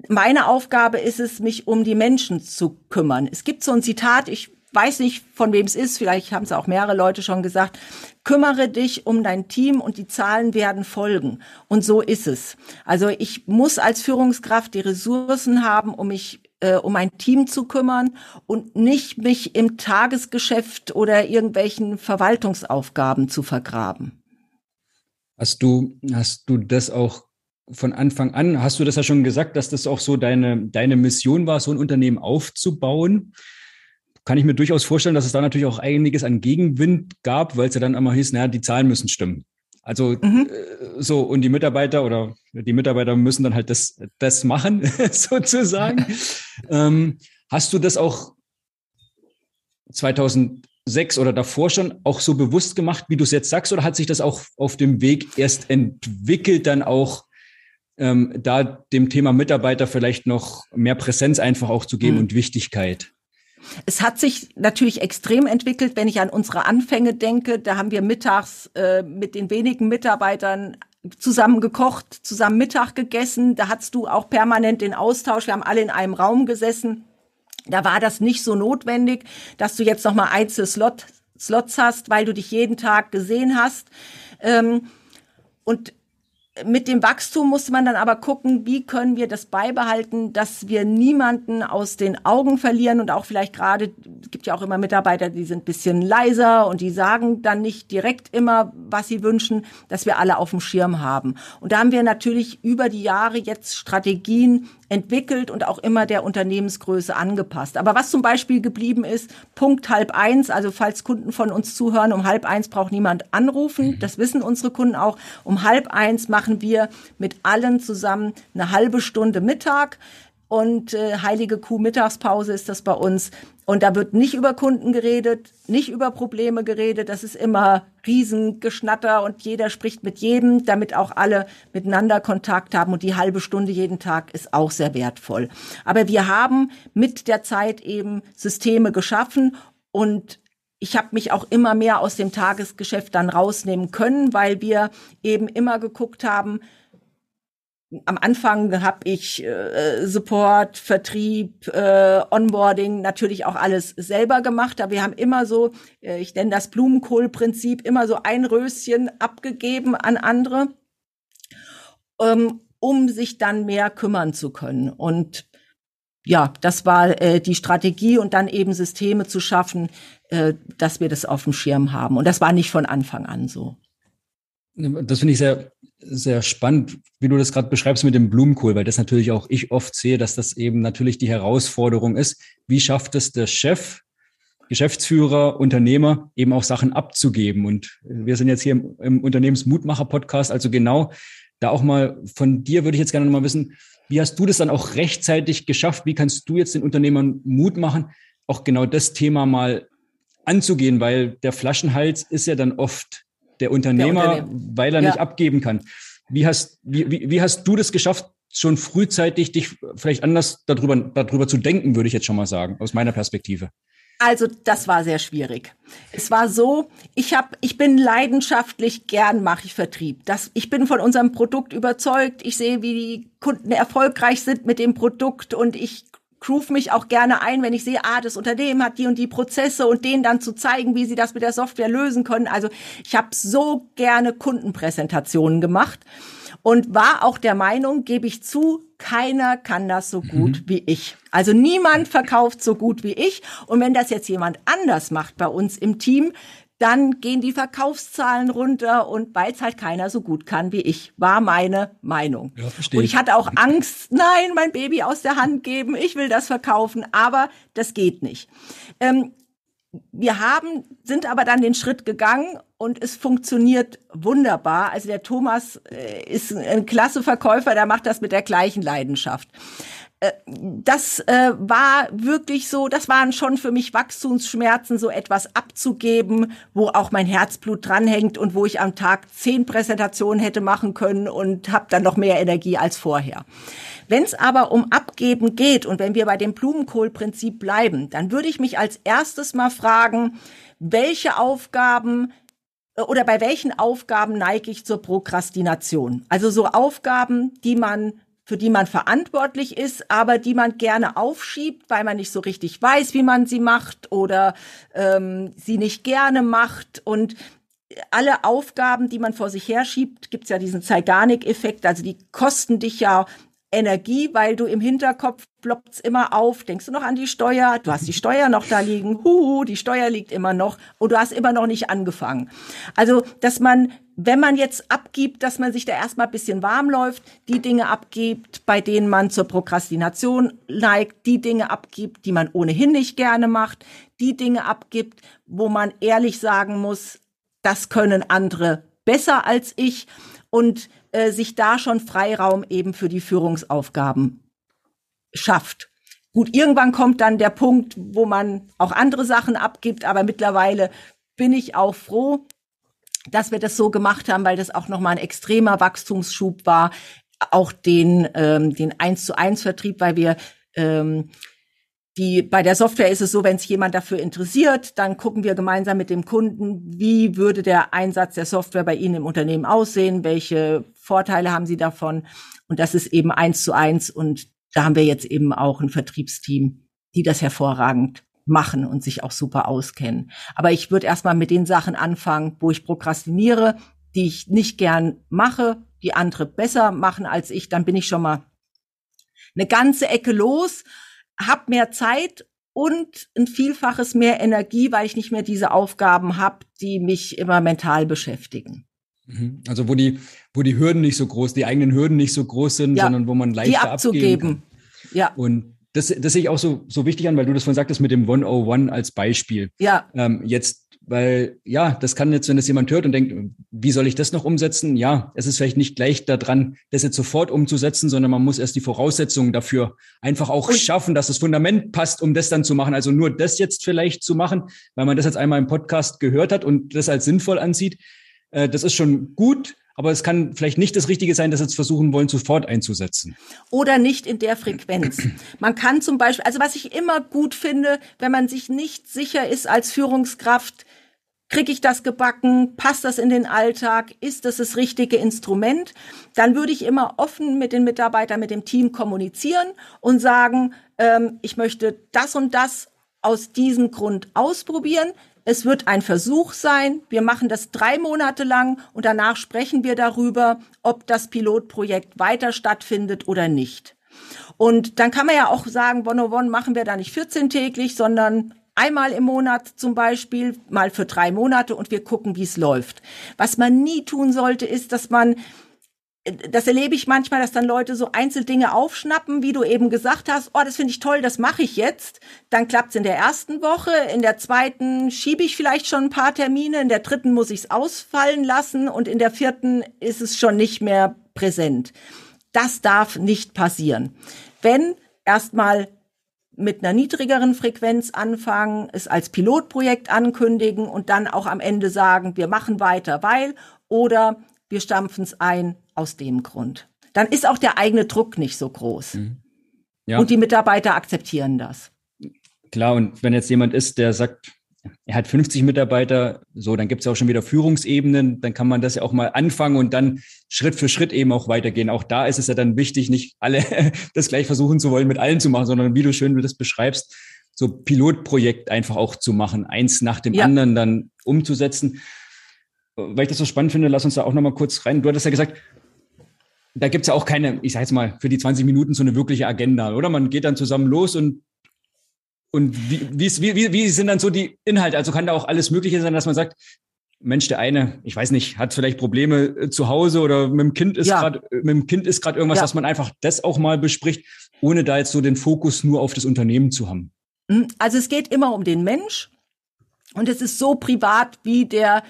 meine Aufgabe ist es, mich um die Menschen zu kümmern. Es gibt so ein Zitat, ich weiß nicht, von wem es ist, vielleicht haben es auch mehrere Leute schon gesagt, kümmere dich um dein Team und die Zahlen werden folgen. Und so ist es. Also ich muss als Führungskraft die Ressourcen haben, um mich äh, um ein Team zu kümmern und nicht mich im Tagesgeschäft oder irgendwelchen Verwaltungsaufgaben zu vergraben. Hast du, hast du das auch von Anfang an, hast du das ja schon gesagt, dass das auch so deine, deine Mission war, so ein Unternehmen aufzubauen. Kann ich mir durchaus vorstellen, dass es da natürlich auch einiges an Gegenwind gab, weil es ja dann immer hieß, naja, die Zahlen müssen stimmen. Also mhm. Äh, so, und die Mitarbeiter oder die Mitarbeiter müssen dann halt das, das machen, sozusagen. ähm, hast du das auch 2006 oder davor schon auch so bewusst gemacht, wie du es jetzt sagst, oder hat sich das auch auf dem Weg erst entwickelt, dann auch ähm, da dem Thema Mitarbeiter vielleicht noch mehr Präsenz einfach auch zu geben mhm. und Wichtigkeit? Es hat sich natürlich extrem entwickelt, wenn ich an unsere Anfänge denke. Da haben wir mittags äh, mit den wenigen Mitarbeitern zusammen gekocht, zusammen Mittag gegessen. Da hattest du auch permanent den Austausch. Wir haben alle in einem Raum gesessen. Da war das nicht so notwendig, dass du jetzt noch mal einzelne Slot, Slots hast, weil du dich jeden Tag gesehen hast. Ähm, und mit dem Wachstum musste man dann aber gucken, wie können wir das beibehalten, dass wir niemanden aus den Augen verlieren und auch vielleicht gerade, es gibt ja auch immer Mitarbeiter, die sind ein bisschen leiser und die sagen dann nicht direkt immer, was sie wünschen, dass wir alle auf dem Schirm haben. Und da haben wir natürlich über die Jahre jetzt Strategien entwickelt und auch immer der Unternehmensgröße angepasst. Aber was zum Beispiel geblieben ist, Punkt halb eins, also falls Kunden von uns zuhören, um halb eins braucht niemand anrufen, mhm. das wissen unsere Kunden auch. Um halb eins machen wir mit allen zusammen eine halbe Stunde Mittag und äh, heilige Kuh Mittagspause ist das bei uns. Und da wird nicht über Kunden geredet, nicht über Probleme geredet. Das ist immer Riesengeschnatter und jeder spricht mit jedem, damit auch alle miteinander Kontakt haben. Und die halbe Stunde jeden Tag ist auch sehr wertvoll. Aber wir haben mit der Zeit eben Systeme geschaffen und ich habe mich auch immer mehr aus dem Tagesgeschäft dann rausnehmen können, weil wir eben immer geguckt haben, am Anfang habe ich äh, Support, Vertrieb, äh, Onboarding natürlich auch alles selber gemacht. Aber wir haben immer so, äh, ich nenne das Blumenkohlprinzip, immer so ein Röschen abgegeben an andere, ähm, um sich dann mehr kümmern zu können. Und ja, das war äh, die Strategie und dann eben Systeme zu schaffen, äh, dass wir das auf dem Schirm haben. Und das war nicht von Anfang an so. Das finde ich sehr, sehr spannend, wie du das gerade beschreibst mit dem Blumenkohl, weil das natürlich auch ich oft sehe, dass das eben natürlich die Herausforderung ist. Wie schafft es der Chef, Geschäftsführer, Unternehmer eben auch Sachen abzugeben? Und wir sind jetzt hier im, im Unternehmensmutmacher-Podcast, also genau da auch mal von dir würde ich jetzt gerne mal wissen, wie hast du das dann auch rechtzeitig geschafft? Wie kannst du jetzt den Unternehmern Mut machen, auch genau das Thema mal anzugehen? Weil der Flaschenhals ist ja dann oft der Unternehmer, der weil er ja. nicht abgeben kann. Wie hast, wie, wie, wie hast du das geschafft, schon frühzeitig dich vielleicht anders darüber, darüber zu denken, würde ich jetzt schon mal sagen, aus meiner Perspektive? Also das war sehr schwierig. Es war so, ich habe, ich bin leidenschaftlich gern mache ich Vertrieb. Das, ich bin von unserem Produkt überzeugt. Ich sehe, wie die Kunden erfolgreich sind mit dem Produkt und ich groove mich auch gerne ein, wenn ich sehe, ah, das Unternehmen hat die und die Prozesse und denen dann zu zeigen, wie sie das mit der Software lösen können. Also ich habe so gerne Kundenpräsentationen gemacht und war auch der Meinung, gebe ich zu, keiner kann das so gut mhm. wie ich. Also niemand verkauft so gut wie ich. Und wenn das jetzt jemand anders macht bei uns im Team, dann gehen die Verkaufszahlen runter und weil es halt keiner so gut kann wie ich, war meine Meinung. Ja, verstehe. Und ich hatte auch Angst, nein, mein Baby aus der Hand geben, ich will das verkaufen, aber das geht nicht. Ähm, wir haben, sind aber dann den Schritt gegangen und es funktioniert wunderbar. Also der Thomas äh, ist ein klasse Verkäufer, der macht das mit der gleichen Leidenschaft. Äh, das äh, war wirklich so, das waren schon für mich Wachstumsschmerzen, so etwas abzugeben, wo auch mein Herzblut dranhängt und wo ich am Tag zehn Präsentationen hätte machen können und habe dann noch mehr Energie als vorher. Wenn es aber um Abgeben geht und wenn wir bei dem Blumenkohlprinzip bleiben, dann würde ich mich als erstes mal fragen, welche Aufgaben äh, oder bei welchen Aufgaben neige ich zur Prokrastination? Also so Aufgaben, die man für die man verantwortlich ist, aber die man gerne aufschiebt, weil man nicht so richtig weiß, wie man sie macht oder ähm, sie nicht gerne macht. Und alle Aufgaben, die man vor sich herschiebt, gibt's ja diesen Zeigarnik-Effekt, also die kosten dich ja Energie, weil du im Hinterkopf ploppt's immer auf. Denkst du noch an die Steuer? Du hast die Steuer noch da liegen. Huhu, die Steuer liegt immer noch und du hast immer noch nicht angefangen. Also, dass man, wenn man jetzt abgibt, dass man sich da erstmal ein bisschen warm läuft, die Dinge abgibt, bei denen man zur Prokrastination neigt, die Dinge abgibt, die man ohnehin nicht gerne macht, die Dinge abgibt, wo man ehrlich sagen muss, das können andere besser als ich und äh, sich da schon Freiraum eben für die Führungsaufgaben schafft. Gut, irgendwann kommt dann der Punkt, wo man auch andere Sachen abgibt, aber mittlerweile bin ich auch froh, dass wir das so gemacht haben, weil das auch nochmal ein extremer Wachstumsschub war, auch den, ähm, den 1 zu 1 Vertrieb, weil wir ähm, die, bei der Software ist es so, wenn sich jemand dafür interessiert, dann gucken wir gemeinsam mit dem Kunden, wie würde der Einsatz der Software bei Ihnen im Unternehmen aussehen, welche Vorteile haben Sie davon. Und das ist eben eins zu eins. Und da haben wir jetzt eben auch ein Vertriebsteam, die das hervorragend machen und sich auch super auskennen. Aber ich würde erstmal mit den Sachen anfangen, wo ich prokrastiniere, die ich nicht gern mache, die andere besser machen als ich, dann bin ich schon mal eine ganze Ecke los habe mehr Zeit und ein Vielfaches mehr Energie, weil ich nicht mehr diese Aufgaben habe, die mich immer mental beschäftigen. Mhm. Also wo die, wo die Hürden nicht so groß, die eigenen Hürden nicht so groß sind, ja, sondern wo man leichter die abzugeben. Ja. Und das, das sehe ich auch so, so wichtig an, weil du das vorhin sagtest mit dem 101 als Beispiel. Ja. Ähm, jetzt weil ja, das kann jetzt, wenn das jemand hört und denkt, wie soll ich das noch umsetzen? Ja, es ist vielleicht nicht gleich daran, das jetzt sofort umzusetzen, sondern man muss erst die Voraussetzungen dafür einfach auch und schaffen, dass das Fundament passt, um das dann zu machen. Also nur das jetzt vielleicht zu machen, weil man das jetzt einmal im Podcast gehört hat und das als sinnvoll ansieht. Äh, das ist schon gut, aber es kann vielleicht nicht das Richtige sein, das jetzt versuchen wollen, sofort einzusetzen. Oder nicht in der Frequenz. Man kann zum Beispiel, also was ich immer gut finde, wenn man sich nicht sicher ist als Führungskraft, Kriege ich das gebacken? Passt das in den Alltag? Ist das das richtige Instrument? Dann würde ich immer offen mit den Mitarbeitern, mit dem Team kommunizieren und sagen, ähm, ich möchte das und das aus diesem Grund ausprobieren. Es wird ein Versuch sein. Wir machen das drei Monate lang und danach sprechen wir darüber, ob das Pilotprojekt weiter stattfindet oder nicht. Und dann kann man ja auch sagen, One One machen wir da nicht 14 täglich, sondern einmal im Monat zum Beispiel, mal für drei Monate und wir gucken, wie es läuft. Was man nie tun sollte, ist, dass man das erlebe ich manchmal, dass dann Leute so Einzeldinge aufschnappen, wie du eben gesagt hast, oh, das finde ich toll, das mache ich jetzt. Dann klappt's in der ersten Woche, in der zweiten schiebe ich vielleicht schon ein paar Termine, in der dritten muss ich es ausfallen lassen und in der vierten ist es schon nicht mehr präsent. Das darf nicht passieren. Wenn erstmal mit einer niedrigeren Frequenz anfangen, es als Pilotprojekt ankündigen und dann auch am Ende sagen, wir machen weiter, weil oder wir stampfen es ein aus dem Grund. Dann ist auch der eigene Druck nicht so groß. Mhm. Ja. Und die Mitarbeiter akzeptieren das. Klar, und wenn jetzt jemand ist, der sagt, er hat 50 Mitarbeiter, so, dann gibt es auch schon wieder Führungsebenen, dann kann man das ja auch mal anfangen und dann Schritt für Schritt eben auch weitergehen. Auch da ist es ja dann wichtig, nicht alle das gleich versuchen zu wollen, mit allen zu machen, sondern wie du schön das beschreibst, so Pilotprojekt einfach auch zu machen, eins nach dem ja. anderen dann umzusetzen. Weil ich das so spannend finde, lass uns da auch nochmal kurz rein. Du hattest ja gesagt, da gibt es ja auch keine, ich sag jetzt mal, für die 20 Minuten so eine wirkliche Agenda, oder? Man geht dann zusammen los und und wie, wie, wie, wie sind dann so die Inhalte? Also kann da auch alles Mögliche sein, dass man sagt, Mensch, der eine, ich weiß nicht, hat vielleicht Probleme äh, zu Hause oder mit dem Kind ist ja. gerade, mit dem Kind ist gerade irgendwas, ja. dass man einfach das auch mal bespricht, ohne da jetzt so den Fokus nur auf das Unternehmen zu haben. Hm, also es geht immer um den Mensch und es ist so privat, wie der,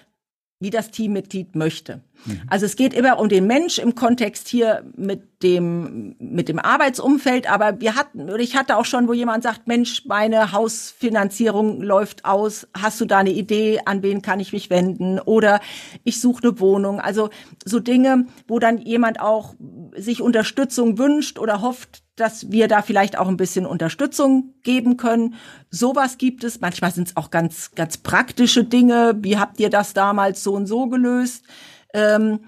wie das Teammitglied möchte. Mhm. Also es geht immer um den Mensch im Kontext hier mit dem, mit dem Arbeitsumfeld. Aber wir hatten, oder ich hatte auch schon, wo jemand sagt, Mensch, meine Hausfinanzierung läuft aus. Hast du da eine Idee? An wen kann ich mich wenden? Oder ich suche eine Wohnung. Also so Dinge, wo dann jemand auch sich Unterstützung wünscht oder hofft, dass wir da vielleicht auch ein bisschen Unterstützung geben können. Sowas gibt es. Manchmal sind es auch ganz, ganz praktische Dinge. Wie habt ihr das damals so und so gelöst? Ähm,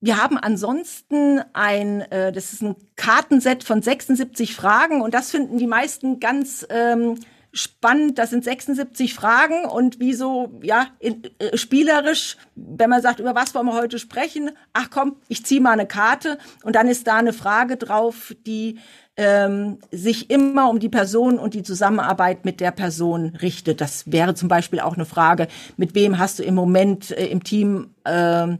wir haben ansonsten ein, äh, das ist ein Kartenset von 76 Fragen und das finden die meisten ganz ähm, spannend. Das sind 76 Fragen und wie so, ja, in, äh, spielerisch, wenn man sagt, über was wollen wir heute sprechen? Ach komm, ich ziehe mal eine Karte und dann ist da eine Frage drauf, die ähm, sich immer um die Person und die Zusammenarbeit mit der Person richtet. Das wäre zum Beispiel auch eine Frage, mit wem hast du im Moment äh, im Team äh,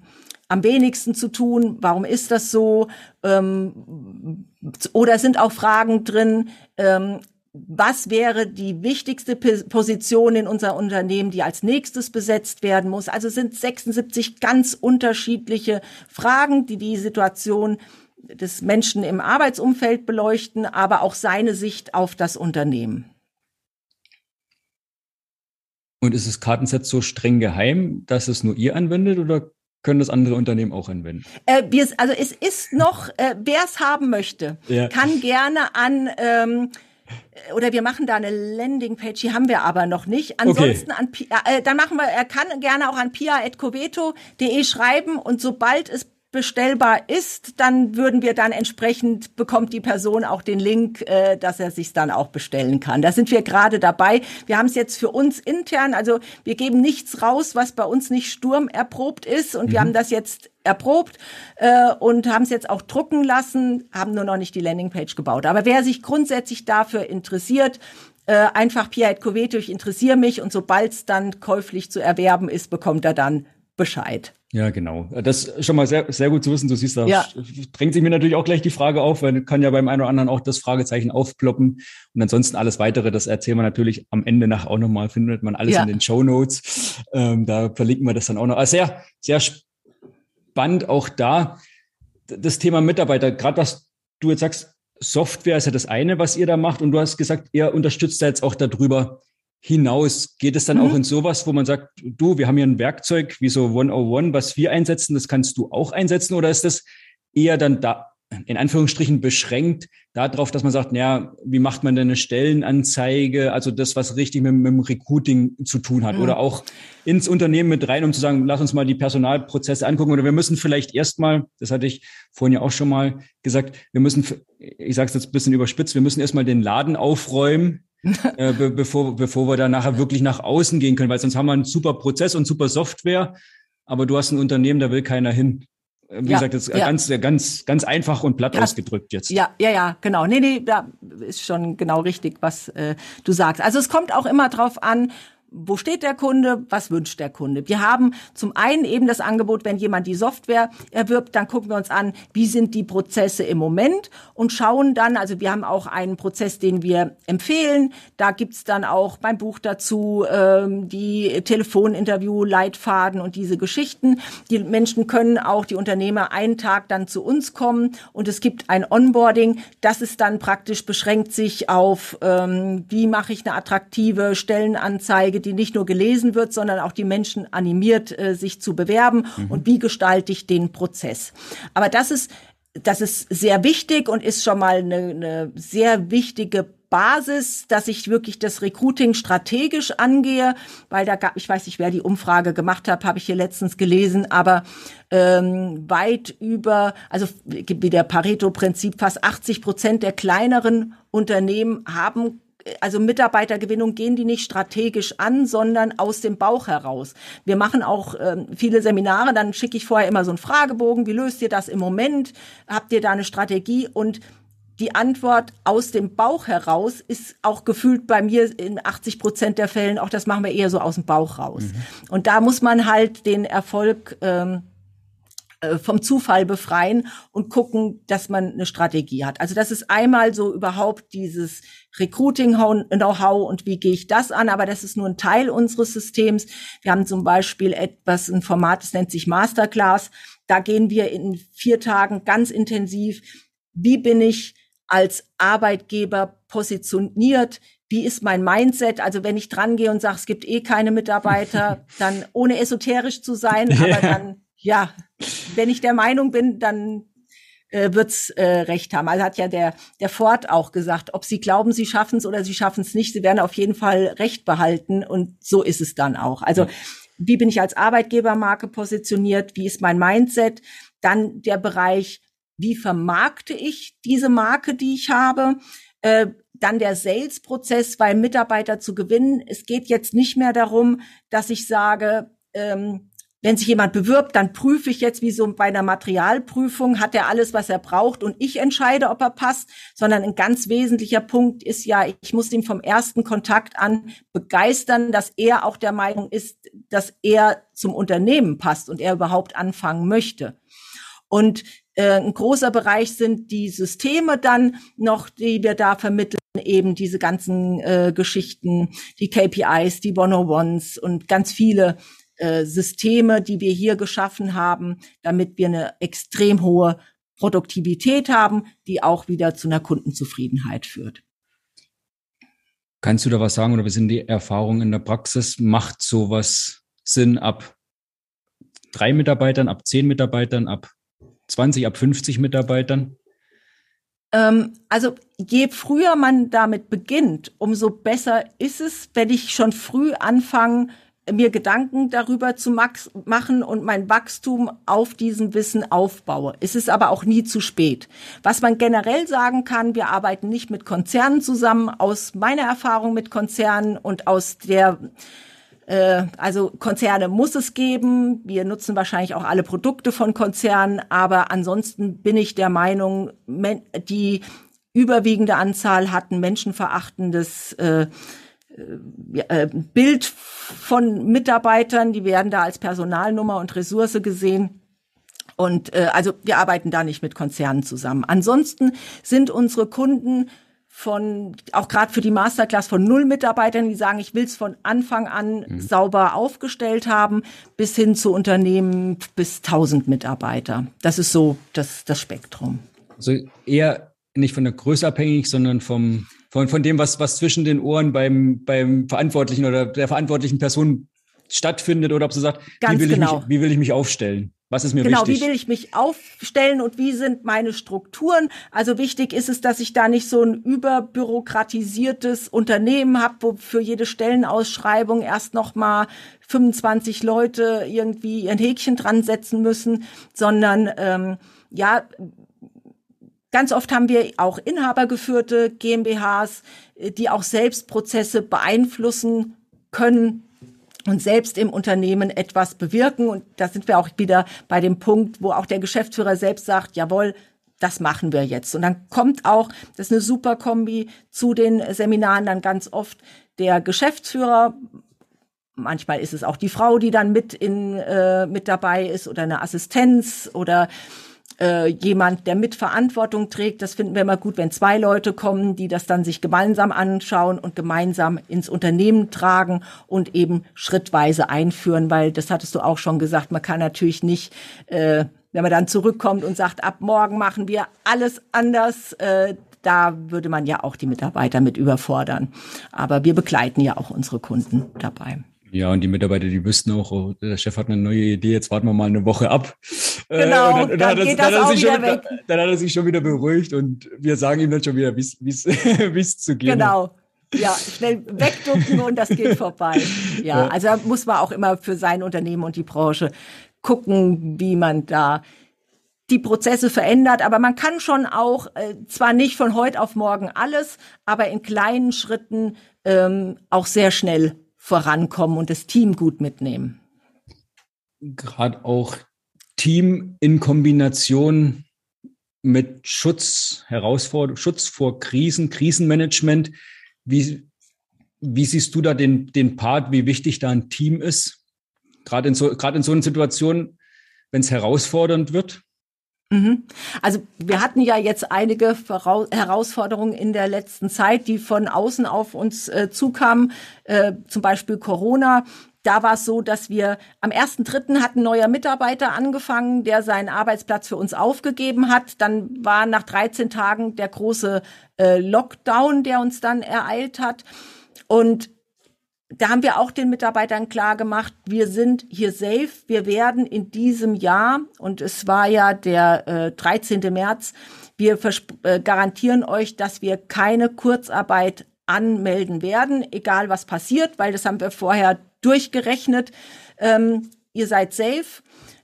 am wenigsten zu tun? Warum ist das so? Ähm, oder sind auch Fragen drin, ähm, was wäre die wichtigste Position in unser Unternehmen, die als nächstes besetzt werden muss? Also sind 76 ganz unterschiedliche Fragen, die die Situation des Menschen im Arbeitsumfeld beleuchten, aber auch seine Sicht auf das Unternehmen. Und ist das Kartenset so streng geheim, dass es nur ihr anwendet oder können das andere Unternehmen auch anwenden? Äh, also es ist noch, äh, wer es haben möchte, ja. kann gerne an ähm, oder wir machen da eine Landingpage, die haben wir aber noch nicht. Ansonsten okay. an äh, dann machen wir, er kann gerne auch an pia.coveto.de schreiben und sobald es bestellbar ist, dann würden wir dann entsprechend bekommt die Person auch den Link, äh, dass er sich dann auch bestellen kann. Da sind wir gerade dabei. Wir haben es jetzt für uns intern, also wir geben nichts raus, was bei uns nicht sturmerprobt ist und mhm. wir haben das jetzt erprobt äh, und haben es jetzt auch drucken lassen, haben nur noch nicht die Landingpage gebaut. Aber wer sich grundsätzlich dafür interessiert, äh, einfach Pia Coveto, ich interessiere mich und sobald es dann käuflich zu erwerben ist, bekommt er dann Bescheid. Ja, genau. Das ist schon mal sehr, sehr gut zu wissen. Du siehst, da ja. drängt sich mir natürlich auch gleich die Frage auf, weil kann ja beim einen oder anderen auch das Fragezeichen aufploppen. Und ansonsten alles weitere, das erzählen wir natürlich am Ende nach auch nochmal, findet man alles ja. in den Show Notes. Ähm, da verlinken wir das dann auch noch. Also sehr, sehr spannend auch da. Das Thema Mitarbeiter, gerade was du jetzt sagst, Software ist ja das eine, was ihr da macht. Und du hast gesagt, ihr unterstützt da jetzt auch darüber, hinaus? Geht es dann mhm. auch in sowas, wo man sagt, du, wir haben hier ein Werkzeug wie so 101, was wir einsetzen, das kannst du auch einsetzen? Oder ist das eher dann da, in Anführungsstrichen beschränkt darauf, dass man sagt, naja, wie macht man denn eine Stellenanzeige? Also das, was richtig mit, mit dem Recruiting zu tun hat. Mhm. Oder auch ins Unternehmen mit rein, um zu sagen, lass uns mal die Personalprozesse angucken. Oder wir müssen vielleicht erstmal, das hatte ich vorhin ja auch schon mal gesagt, wir müssen, ich sage es jetzt ein bisschen überspitzt, wir müssen erstmal den Laden aufräumen, äh, be bevor, bevor wir da nachher wirklich nach außen gehen können, weil sonst haben wir einen super Prozess und super Software, aber du hast ein Unternehmen, da will keiner hin. Wie ja, gesagt, das ist ja. ganz, ganz, ganz einfach und platt ja, ausgedrückt jetzt. Ja, ja, ja, genau. Nee, nee, da ist schon genau richtig, was äh, du sagst. Also es kommt auch immer drauf an, wo steht der Kunde, was wünscht der Kunde. Wir haben zum einen eben das Angebot, wenn jemand die Software erwirbt, dann gucken wir uns an, wie sind die Prozesse im Moment und schauen dann, also wir haben auch einen Prozess, den wir empfehlen. Da gibt's dann auch beim Buch dazu ähm, die Telefoninterview, Leitfaden und diese Geschichten. Die Menschen können auch, die Unternehmer, einen Tag dann zu uns kommen und es gibt ein Onboarding. Das ist dann praktisch beschränkt sich auf, ähm, wie mache ich eine attraktive Stellenanzeige, Anzeige, die nicht nur gelesen wird, sondern auch die Menschen animiert, äh, sich zu bewerben mhm. und wie gestalte ich den Prozess. Aber das ist das ist sehr wichtig und ist schon mal eine, eine sehr wichtige Basis, dass ich wirklich das Recruiting strategisch angehe, weil da gab, ich weiß nicht, wer die Umfrage gemacht hat, habe ich hier letztens gelesen, aber ähm, weit über, also wie der Pareto-Prinzip, fast 80 Prozent der kleineren Unternehmen haben also Mitarbeitergewinnung gehen die nicht strategisch an, sondern aus dem Bauch heraus. Wir machen auch ähm, viele Seminare, dann schicke ich vorher immer so einen Fragebogen, wie löst ihr das im Moment? Habt ihr da eine Strategie? Und die Antwort aus dem Bauch heraus ist auch gefühlt bei mir in 80 Prozent der Fällen, auch das machen wir eher so aus dem Bauch raus. Mhm. Und da muss man halt den Erfolg ähm, äh, vom Zufall befreien und gucken, dass man eine Strategie hat. Also das ist einmal so überhaupt dieses Recruiting-Know-how und wie gehe ich das an, aber das ist nur ein Teil unseres Systems. Wir haben zum Beispiel etwas, ein Format, das nennt sich Masterclass. Da gehen wir in vier Tagen ganz intensiv. Wie bin ich als Arbeitgeber positioniert? Wie ist mein Mindset? Also wenn ich dran gehe und sage, es gibt eh keine Mitarbeiter, dann ohne esoterisch zu sein, aber dann ja, wenn ich der Meinung bin, dann äh, wird's äh, recht haben. Also hat ja der der Ford auch gesagt, ob sie glauben, sie schaffen es oder sie schaffen es nicht, sie werden auf jeden Fall recht behalten und so ist es dann auch. Also wie bin ich als Arbeitgebermarke positioniert? Wie ist mein Mindset? Dann der Bereich wie vermarkte ich diese Marke, die ich habe. Äh, dann der Sales-Prozess, weil Mitarbeiter zu gewinnen. Es geht jetzt nicht mehr darum, dass ich sage, ähm, wenn sich jemand bewirbt, dann prüfe ich jetzt wie so bei einer Materialprüfung, hat er alles, was er braucht und ich entscheide, ob er passt, sondern ein ganz wesentlicher Punkt ist ja, ich muss ihn vom ersten Kontakt an begeistern, dass er auch der Meinung ist, dass er zum Unternehmen passt und er überhaupt anfangen möchte. Und äh, ein großer Bereich sind die Systeme dann noch, die wir da vermitteln, eben diese ganzen äh, Geschichten, die KPIs, die 101s und ganz viele äh, Systeme, die wir hier geschaffen haben, damit wir eine extrem hohe Produktivität haben, die auch wieder zu einer Kundenzufriedenheit führt. Kannst du da was sagen oder wie sind die Erfahrungen in der Praxis? Macht sowas Sinn ab drei Mitarbeitern, ab zehn Mitarbeitern, ab 20, ab 50 Mitarbeitern? Ähm, also je früher man damit beginnt, umso besser ist es, wenn ich schon früh anfange, mir Gedanken darüber zu machen und mein Wachstum auf diesem Wissen aufbaue. Es ist aber auch nie zu spät. Was man generell sagen kann, wir arbeiten nicht mit Konzernen zusammen. Aus meiner Erfahrung mit Konzernen und aus der äh, also Konzerne muss es geben. Wir nutzen wahrscheinlich auch alle Produkte von Konzernen, aber ansonsten bin ich der Meinung, die überwiegende Anzahl hatten menschenverachtendes äh, äh, Bild von Mitarbeitern, die werden da als Personalnummer und Ressource gesehen. Und äh, also wir arbeiten da nicht mit Konzernen zusammen. Ansonsten sind unsere Kunden von, auch gerade für die Masterclass von null Mitarbeitern, die sagen, ich will es von Anfang an mhm. sauber aufgestellt haben, bis hin zu Unternehmen bis 1000 Mitarbeiter. Das ist so das, das Spektrum. Also eher nicht von der Größe abhängig, sondern vom, von, von dem, was, was zwischen den Ohren beim, beim Verantwortlichen oder der verantwortlichen Person stattfindet oder ob sie sagt, Ganz wie, will genau. ich mich, wie will ich mich aufstellen? Was ist mir genau, wichtig? Genau, wie will ich mich aufstellen und wie sind meine Strukturen? Also wichtig ist es, dass ich da nicht so ein überbürokratisiertes Unternehmen habe, wo für jede Stellenausschreibung erst noch mal 25 Leute irgendwie ihren Häkchen dran setzen müssen, sondern ähm, ja, Ganz oft haben wir auch inhabergeführte GmbHs, äh, die auch selbst Prozesse beeinflussen können und selbst im Unternehmen etwas bewirken. Und da sind wir auch wieder bei dem Punkt, wo auch der Geschäftsführer selbst sagt, jawohl, das machen wir jetzt. Und dann kommt auch, das ist eine super Kombi, zu den Seminaren dann ganz oft der Geschäftsführer. Manchmal ist es auch die Frau, die dann mit in äh, mit dabei ist oder eine Assistenz oder äh, jemand, der Mitverantwortung trägt. Das finden wir immer gut, wenn zwei Leute kommen, die das dann sich gemeinsam anschauen und gemeinsam ins Unternehmen tragen und eben schrittweise einführen, weil das hattest du auch schon gesagt, man kann natürlich nicht, äh, wenn man dann zurückkommt und sagt, ab morgen machen wir alles anders, äh, da würde man ja auch die Mitarbeiter mit überfordern. Aber wir begleiten ja auch unsere Kunden dabei. Ja, und die Mitarbeiter, die wüssten auch, oh, der Chef hat eine neue Idee, jetzt warten wir mal eine Woche ab. Äh, genau, äh, dann, dann, geht das dann, auch wieder schon, weg. Dann, dann, hat er sich schon wieder beruhigt und wir sagen ihm dann schon wieder, wie es zu gehen Genau. Ja, schnell wegducken und das geht vorbei. Ja, ja, also da muss man auch immer für sein Unternehmen und die Branche gucken, wie man da die Prozesse verändert. Aber man kann schon auch, äh, zwar nicht von heute auf morgen alles, aber in kleinen Schritten ähm, auch sehr schnell vorankommen und das Team gut mitnehmen. Gerade auch Team in Kombination mit Schutz, Herausforderung, Schutz vor Krisen, Krisenmanagement. Wie, wie siehst du da den, den Part, wie wichtig da ein Team ist? Gerade in so, gerade in so einer Situation, wenn es herausfordernd wird? Mhm. Also wir hatten ja jetzt einige Herausforderungen in der letzten Zeit, die von außen auf uns äh, zukamen, äh, zum Beispiel Corona. Da war es so, dass wir am 1.3. hat ein neuer Mitarbeiter angefangen, der seinen Arbeitsplatz für uns aufgegeben hat. Dann war nach 13 Tagen der große äh, Lockdown, der uns dann ereilt hat. Und da haben wir auch den Mitarbeitern klar gemacht, wir sind hier safe. Wir werden in diesem Jahr, und es war ja der äh, 13. März, wir äh, garantieren euch, dass wir keine Kurzarbeit anmelden werden, egal was passiert, weil das haben wir vorher durchgerechnet. Ähm, ihr seid safe.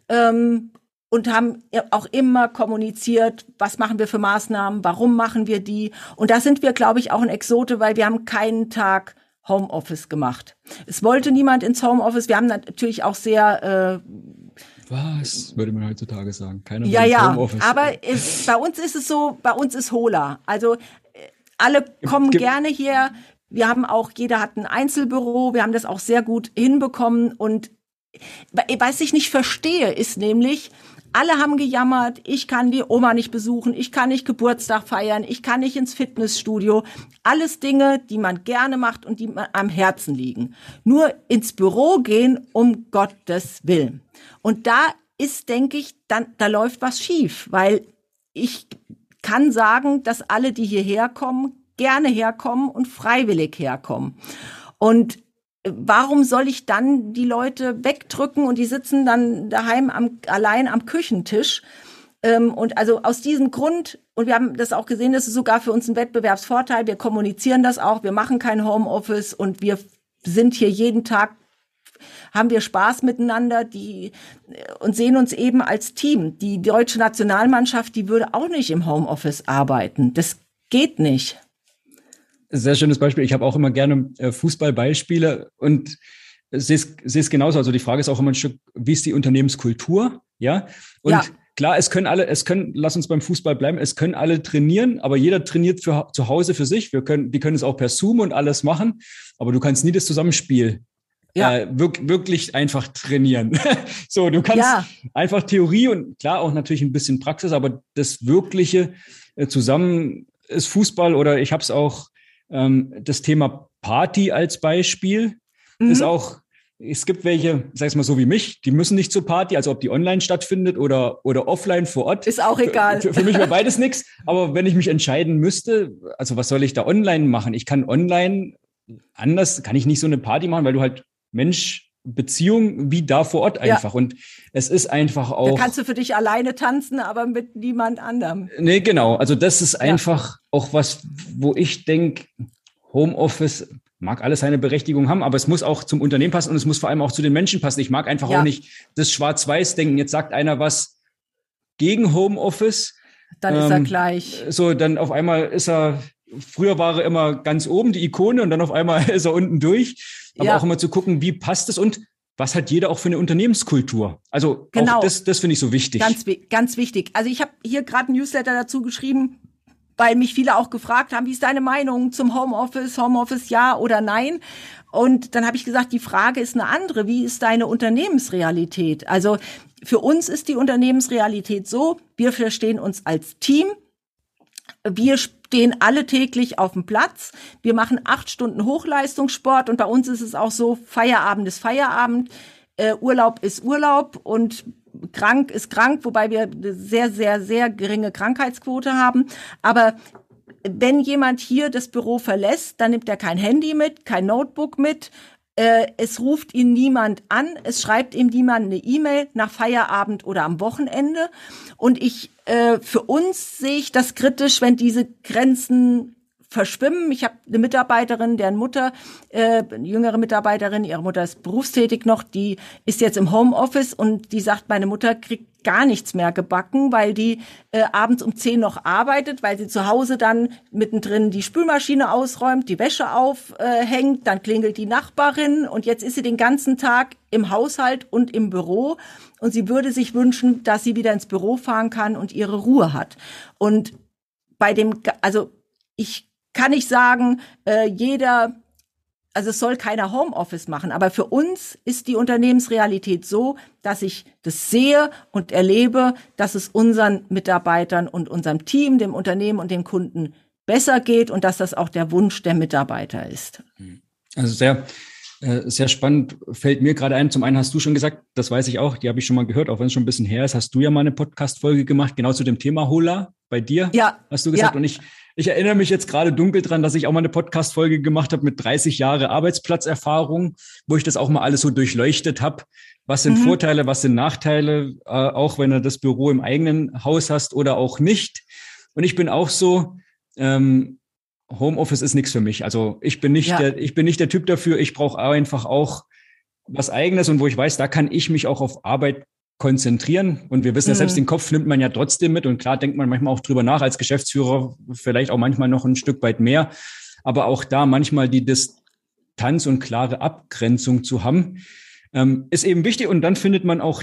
Ähm, und haben auch immer kommuniziert, was machen wir für Maßnahmen, warum machen wir die. Und da sind wir, glaube ich, auch ein Exote, weil wir haben keinen Tag Homeoffice gemacht. Es wollte niemand ins Homeoffice. Wir haben natürlich auch sehr äh, was würde man heutzutage sagen? Keiner ja, ja. Homeoffice. Aber es, bei uns ist es so, bei uns ist Hola. Also äh, alle kommen Ge gerne hier. Wir haben auch, jeder hat ein Einzelbüro. Wir haben das auch sehr gut hinbekommen. Und was ich nicht verstehe, ist nämlich, alle haben gejammert, ich kann die Oma nicht besuchen, ich kann nicht Geburtstag feiern, ich kann nicht ins Fitnessstudio. Alles Dinge, die man gerne macht und die man am Herzen liegen. Nur ins Büro gehen, um Gottes Willen. Und da ist, denke ich, dann, da läuft was schief, weil ich kann sagen, dass alle, die hierher kommen, gerne herkommen und freiwillig herkommen. Und warum soll ich dann die Leute wegdrücken und die sitzen dann daheim am, allein am Küchentisch? Ähm, und also aus diesem Grund, und wir haben das auch gesehen, das ist sogar für uns ein Wettbewerbsvorteil, wir kommunizieren das auch, wir machen kein Homeoffice und wir sind hier jeden Tag haben wir Spaß miteinander, die und sehen uns eben als Team. Die deutsche Nationalmannschaft, die würde auch nicht im Homeoffice arbeiten. Das geht nicht. Sehr schönes Beispiel. Ich habe auch immer gerne äh, Fußballbeispiele und sehe es genauso. Also die Frage ist auch immer ein Stück, wie ist die Unternehmenskultur? Ja. Und ja. klar, es können alle, es können, lass uns beim Fußball bleiben, es können alle trainieren, aber jeder trainiert für, zu Hause für sich. Wir können, die können es auch per Zoom und alles machen, aber du kannst nie das Zusammenspiel ja. Äh, wirk wirklich einfach trainieren. so, du kannst ja. einfach Theorie und klar auch natürlich ein bisschen Praxis, aber das wirkliche äh, zusammen ist Fußball oder ich habe es auch ähm, das Thema Party als Beispiel mhm. ist auch, es gibt welche, sag ich mal so wie mich, die müssen nicht zur Party, also ob die online stattfindet oder, oder offline vor Ort. Ist auch egal. Für, für mich wäre beides nichts. Aber wenn ich mich entscheiden müsste, also was soll ich da online machen? Ich kann online anders, kann ich nicht so eine Party machen, weil du halt Mensch, Beziehung wie da vor Ort einfach. Ja. Und es ist einfach auch. Da kannst du für dich alleine tanzen, aber mit niemand anderem. Nee, genau. Also das ist einfach ja. auch was, wo ich denke, Homeoffice mag alles seine Berechtigung haben, aber es muss auch zum Unternehmen passen und es muss vor allem auch zu den Menschen passen. Ich mag einfach ja. auch nicht das Schwarz-Weiß-Denken. Jetzt sagt einer was gegen Homeoffice. Dann ähm, ist er ähm, gleich. So, dann auf einmal ist er früher war er immer ganz oben, die Ikone, und dann auf einmal ist er unten durch. Aber ja. auch immer zu gucken, wie passt es und was hat jeder auch für eine Unternehmenskultur? Also genau. das, das finde ich so wichtig. Ganz, ganz wichtig. Also ich habe hier gerade ein Newsletter dazu geschrieben, weil mich viele auch gefragt haben, wie ist deine Meinung zum Homeoffice, Homeoffice ja oder nein? Und dann habe ich gesagt, die Frage ist eine andere. Wie ist deine Unternehmensrealität? Also für uns ist die Unternehmensrealität so, wir verstehen uns als Team. Wir stehen alle täglich auf dem Platz. Wir machen acht Stunden Hochleistungssport und bei uns ist es auch so, Feierabend ist Feierabend, äh, Urlaub ist Urlaub und krank ist krank, wobei wir eine sehr, sehr, sehr geringe Krankheitsquote haben. Aber wenn jemand hier das Büro verlässt, dann nimmt er kein Handy mit, kein Notebook mit, äh, es ruft ihn niemand an, es schreibt ihm niemand eine E-Mail nach Feierabend oder am Wochenende. Und ich, äh, für uns sehe ich das kritisch, wenn diese Grenzen verschwimmen. Ich habe eine Mitarbeiterin, deren Mutter, äh, eine jüngere Mitarbeiterin, ihre Mutter ist berufstätig noch, die ist jetzt im Homeoffice und die sagt, meine Mutter kriegt gar nichts mehr gebacken, weil die äh, abends um zehn noch arbeitet, weil sie zu Hause dann mittendrin die Spülmaschine ausräumt, die Wäsche aufhängt, äh, dann klingelt die Nachbarin und jetzt ist sie den ganzen Tag im Haushalt und im Büro und sie würde sich wünschen, dass sie wieder ins Büro fahren kann und ihre Ruhe hat. Und bei dem, also ich kann nicht sagen, äh, jeder, also es soll keiner Homeoffice machen, aber für uns ist die Unternehmensrealität so, dass ich das sehe und erlebe, dass es unseren Mitarbeitern und unserem Team, dem Unternehmen und den Kunden besser geht und dass das auch der Wunsch der Mitarbeiter ist. Also sehr, äh, sehr spannend fällt mir gerade ein. Zum einen hast du schon gesagt, das weiß ich auch, die habe ich schon mal gehört, auch wenn es schon ein bisschen her ist, hast du ja mal eine Podcast-Folge gemacht, genau zu dem Thema Hola bei dir. Ja. Hast du gesagt. Ja. Und ich, ich erinnere mich jetzt gerade dunkel dran, dass ich auch mal eine Podcast-Folge gemacht habe mit 30 Jahre Arbeitsplatzerfahrung, wo ich das auch mal alles so durchleuchtet habe. Was sind mhm. Vorteile, was sind Nachteile, äh, auch wenn du das Büro im eigenen Haus hast oder auch nicht. Und ich bin auch so, ähm, Homeoffice ist nichts für mich. Also ich bin nicht ja. der, ich bin nicht der Typ dafür. Ich brauche einfach auch was eigenes und wo ich weiß, da kann ich mich auch auf Arbeit konzentrieren. Und wir wissen ja, selbst mhm. den Kopf nimmt man ja trotzdem mit. Und klar denkt man manchmal auch drüber nach, als Geschäftsführer vielleicht auch manchmal noch ein Stück weit mehr. Aber auch da manchmal die Distanz und klare Abgrenzung zu haben, ähm, ist eben wichtig. Und dann findet man auch,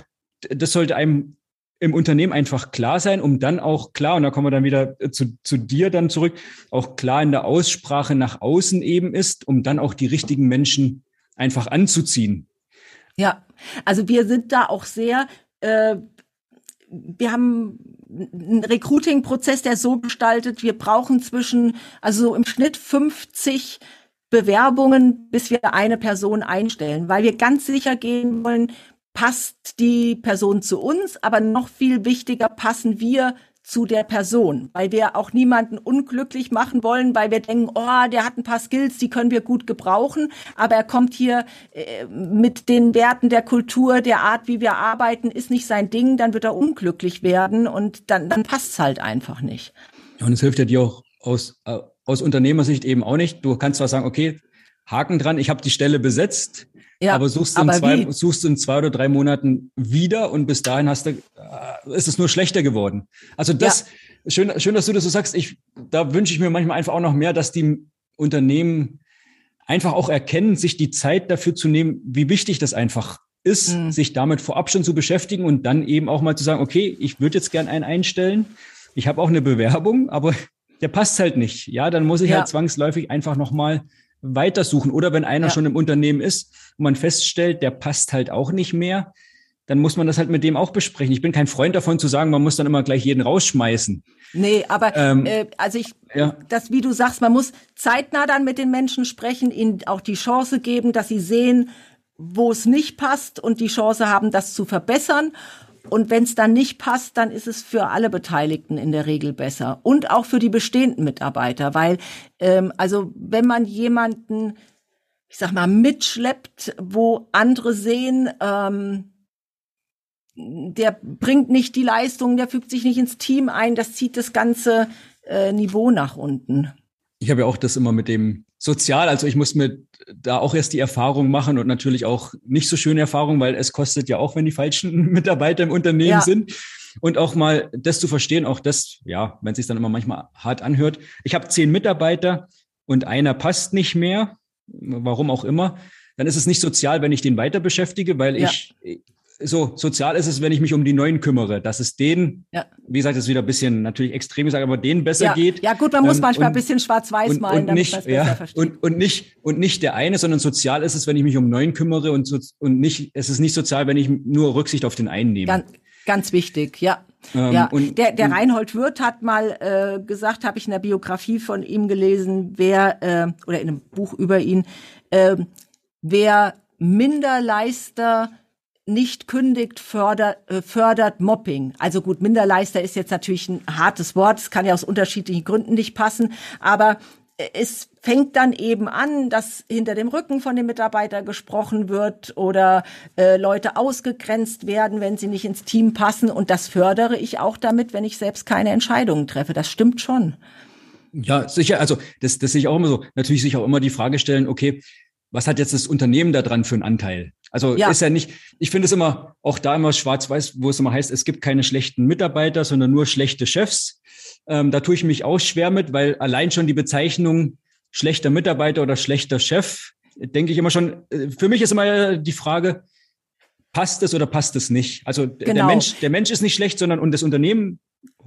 das sollte einem im Unternehmen einfach klar sein, um dann auch klar, und da kommen wir dann wieder zu, zu dir dann zurück, auch klar in der Aussprache nach außen eben ist, um dann auch die richtigen Menschen einfach anzuziehen. Ja, also wir sind da auch sehr, äh, wir haben einen Recruiting-Prozess, der so gestaltet, wir brauchen zwischen, also im Schnitt 50 Bewerbungen, bis wir eine Person einstellen, weil wir ganz sicher gehen wollen, passt die Person zu uns, aber noch viel wichtiger, passen wir zu der Person, weil wir auch niemanden unglücklich machen wollen, weil wir denken, oh, der hat ein paar Skills, die können wir gut gebrauchen, aber er kommt hier äh, mit den Werten der Kultur, der Art, wie wir arbeiten, ist nicht sein Ding, dann wird er unglücklich werden und dann, dann passt es halt einfach nicht. Ja, und es hilft ja dir auch aus, äh, aus Unternehmersicht eben auch nicht. Du kannst zwar sagen, okay, Haken dran, ich habe die Stelle besetzt, ja, aber suchst du, aber in zwei, suchst du in zwei oder drei Monaten wieder und bis dahin hast du, äh, ist es nur schlechter geworden. Also das, ja. schön, schön, dass du das so sagst. Ich, da wünsche ich mir manchmal einfach auch noch mehr, dass die Unternehmen einfach auch erkennen, sich die Zeit dafür zu nehmen, wie wichtig das einfach ist, mhm. sich damit vorab schon zu beschäftigen und dann eben auch mal zu sagen, okay, ich würde jetzt gern einen einstellen. Ich habe auch eine Bewerbung, aber der passt halt nicht. Ja, dann muss ich ja. halt zwangsläufig einfach nochmal weitersuchen. Oder wenn einer ja. schon im Unternehmen ist und man feststellt, der passt halt auch nicht mehr, dann muss man das halt mit dem auch besprechen. Ich bin kein Freund davon zu sagen, man muss dann immer gleich jeden rausschmeißen. Nee, aber ähm, äh, also ich, ja. das, wie du sagst, man muss zeitnah dann mit den Menschen sprechen, ihnen auch die Chance geben, dass sie sehen, wo es nicht passt und die Chance haben, das zu verbessern. Und wenn es dann nicht passt, dann ist es für alle Beteiligten in der Regel besser und auch für die bestehenden Mitarbeiter, weil ähm, also wenn man jemanden, ich sag mal, mitschleppt, wo andere sehen, ähm, der bringt nicht die Leistung, der fügt sich nicht ins Team ein, das zieht das ganze äh, Niveau nach unten. Ich habe ja auch das immer mit dem sozial. Also ich muss mir da auch erst die Erfahrung machen und natürlich auch nicht so schöne Erfahrungen, weil es kostet ja auch, wenn die falschen Mitarbeiter im Unternehmen ja. sind. Und auch mal das zu verstehen, auch das, ja, wenn es sich dann immer manchmal hart anhört. Ich habe zehn Mitarbeiter und einer passt nicht mehr, warum auch immer. Dann ist es nicht sozial, wenn ich den weiter beschäftige, weil ja. ich so sozial ist es, wenn ich mich um die Neuen kümmere, dass es denen, ja. wie gesagt, das ist wieder ein bisschen natürlich extrem gesagt, aber denen besser ja. geht. Ja gut, man muss ähm, manchmal und, ein bisschen schwarz-weiß malen, und damit nicht, man es besser ja, versteht. Und, und nicht und nicht der eine, sondern sozial ist es, wenn ich mich um Neuen kümmere und und nicht, es ist nicht sozial, wenn ich nur Rücksicht auf den einen nehme. Ganz, ganz wichtig, ja. Ähm, ja, und, der, der Reinhold Wirth hat mal äh, gesagt, habe ich in der Biografie von ihm gelesen, wer äh, oder in einem Buch über ihn, äh, wer Minderleister nicht kündigt, fördert, äh, fördert Mobbing. Also gut, Minderleister ist jetzt natürlich ein hartes Wort, es kann ja aus unterschiedlichen Gründen nicht passen, aber es fängt dann eben an, dass hinter dem Rücken von dem Mitarbeiter gesprochen wird oder äh, Leute ausgegrenzt werden, wenn sie nicht ins Team passen. Und das fördere ich auch damit, wenn ich selbst keine Entscheidungen treffe. Das stimmt schon. Ja, sicher. Also das, das sehe ich auch immer so. Natürlich sich auch immer die Frage stellen, okay, was hat jetzt das Unternehmen da dran für einen Anteil? Also ja. ist ja nicht, ich finde es immer, auch da immer schwarz-weiß, wo es immer heißt, es gibt keine schlechten Mitarbeiter, sondern nur schlechte Chefs. Ähm, da tue ich mich auch schwer mit, weil allein schon die Bezeichnung schlechter Mitarbeiter oder schlechter Chef, denke ich immer schon, äh, für mich ist immer die Frage, passt es oder passt es nicht? Also genau. der Mensch, der Mensch ist nicht schlecht, sondern und das Unternehmen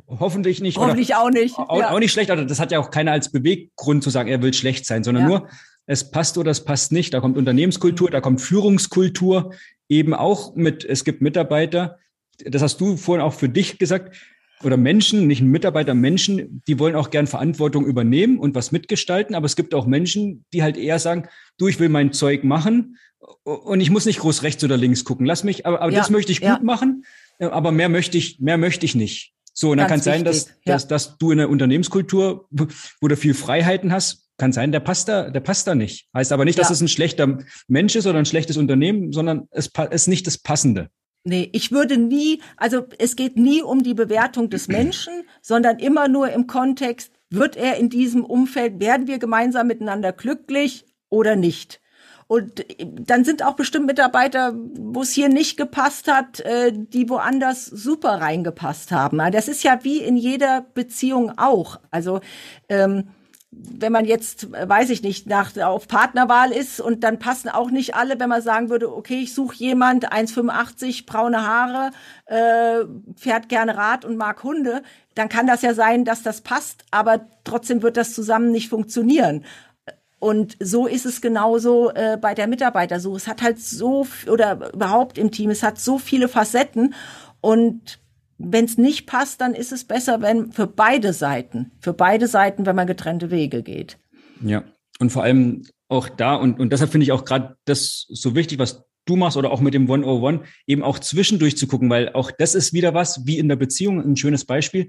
hoffentlich nicht. Hoffentlich auch nicht. Auch, ja. auch, nicht schlecht. Also das hat ja auch keiner als Beweggrund zu sagen, er will schlecht sein, sondern ja. nur, es passt oder es passt nicht. Da kommt Unternehmenskultur, da kommt Führungskultur eben auch mit, es gibt Mitarbeiter, das hast du vorhin auch für dich gesagt, oder Menschen, nicht Mitarbeiter, Menschen, die wollen auch gern Verantwortung übernehmen und was mitgestalten, aber es gibt auch Menschen, die halt eher sagen, du, ich will mein Zeug machen und ich muss nicht groß rechts oder links gucken. Lass mich, aber, aber ja, das möchte ich gut ja. machen, aber mehr möchte ich, mehr möchte ich nicht. So, und dann kann es sein, dass, ja. dass, dass du in der Unternehmenskultur, wo du viel Freiheiten hast, kann sein, der passt da, der passt da nicht. Heißt aber nicht, dass es ein schlechter Mensch ist oder ein schlechtes Unternehmen, sondern es ist nicht das Passende. Nee, ich würde nie, also es geht nie um die Bewertung des Menschen, sondern immer nur im Kontext, wird er in diesem Umfeld, werden wir gemeinsam miteinander glücklich oder nicht? Und dann sind auch bestimmt Mitarbeiter, wo es hier nicht gepasst hat, äh, die woanders super reingepasst haben. Das ist ja wie in jeder Beziehung auch. Also ähm, wenn man jetzt, weiß ich nicht, nach auf Partnerwahl ist und dann passen auch nicht alle, wenn man sagen würde, okay, ich suche jemand, 1,85, braune Haare, äh, fährt gerne Rad und mag Hunde, dann kann das ja sein, dass das passt, aber trotzdem wird das zusammen nicht funktionieren. Und so ist es genauso äh, bei der Mitarbeitersuche. Es hat halt so, oder überhaupt im Team, es hat so viele Facetten und wenn es nicht passt, dann ist es besser, wenn für beide Seiten, für beide Seiten, wenn man getrennte Wege geht. Ja, und vor allem auch da, und, und deshalb finde ich auch gerade das so wichtig, was du machst oder auch mit dem 101, eben auch zwischendurch zu gucken, weil auch das ist wieder was, wie in der Beziehung, ein schönes Beispiel.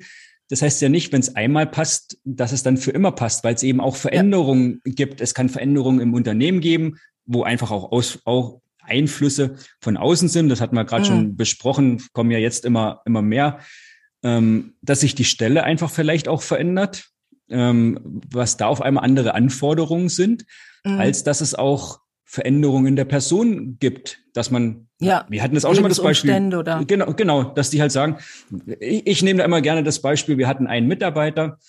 Das heißt ja nicht, wenn es einmal passt, dass es dann für immer passt, weil es eben auch Veränderungen ja. gibt. Es kann Veränderungen im Unternehmen geben, wo einfach auch, aus, auch Einflüsse von außen sind. Das hatten wir gerade mhm. schon besprochen, kommen ja jetzt immer, immer mehr, ähm, dass sich die Stelle einfach vielleicht auch verändert, ähm, was da auf einmal andere Anforderungen sind, mhm. als dass es auch Veränderungen in der Person gibt, dass man, ja, wir hatten das auch schon mal das Beispiel, oder? genau, genau, dass die halt sagen, ich, ich nehme da immer gerne das Beispiel, wir hatten einen Mitarbeiter,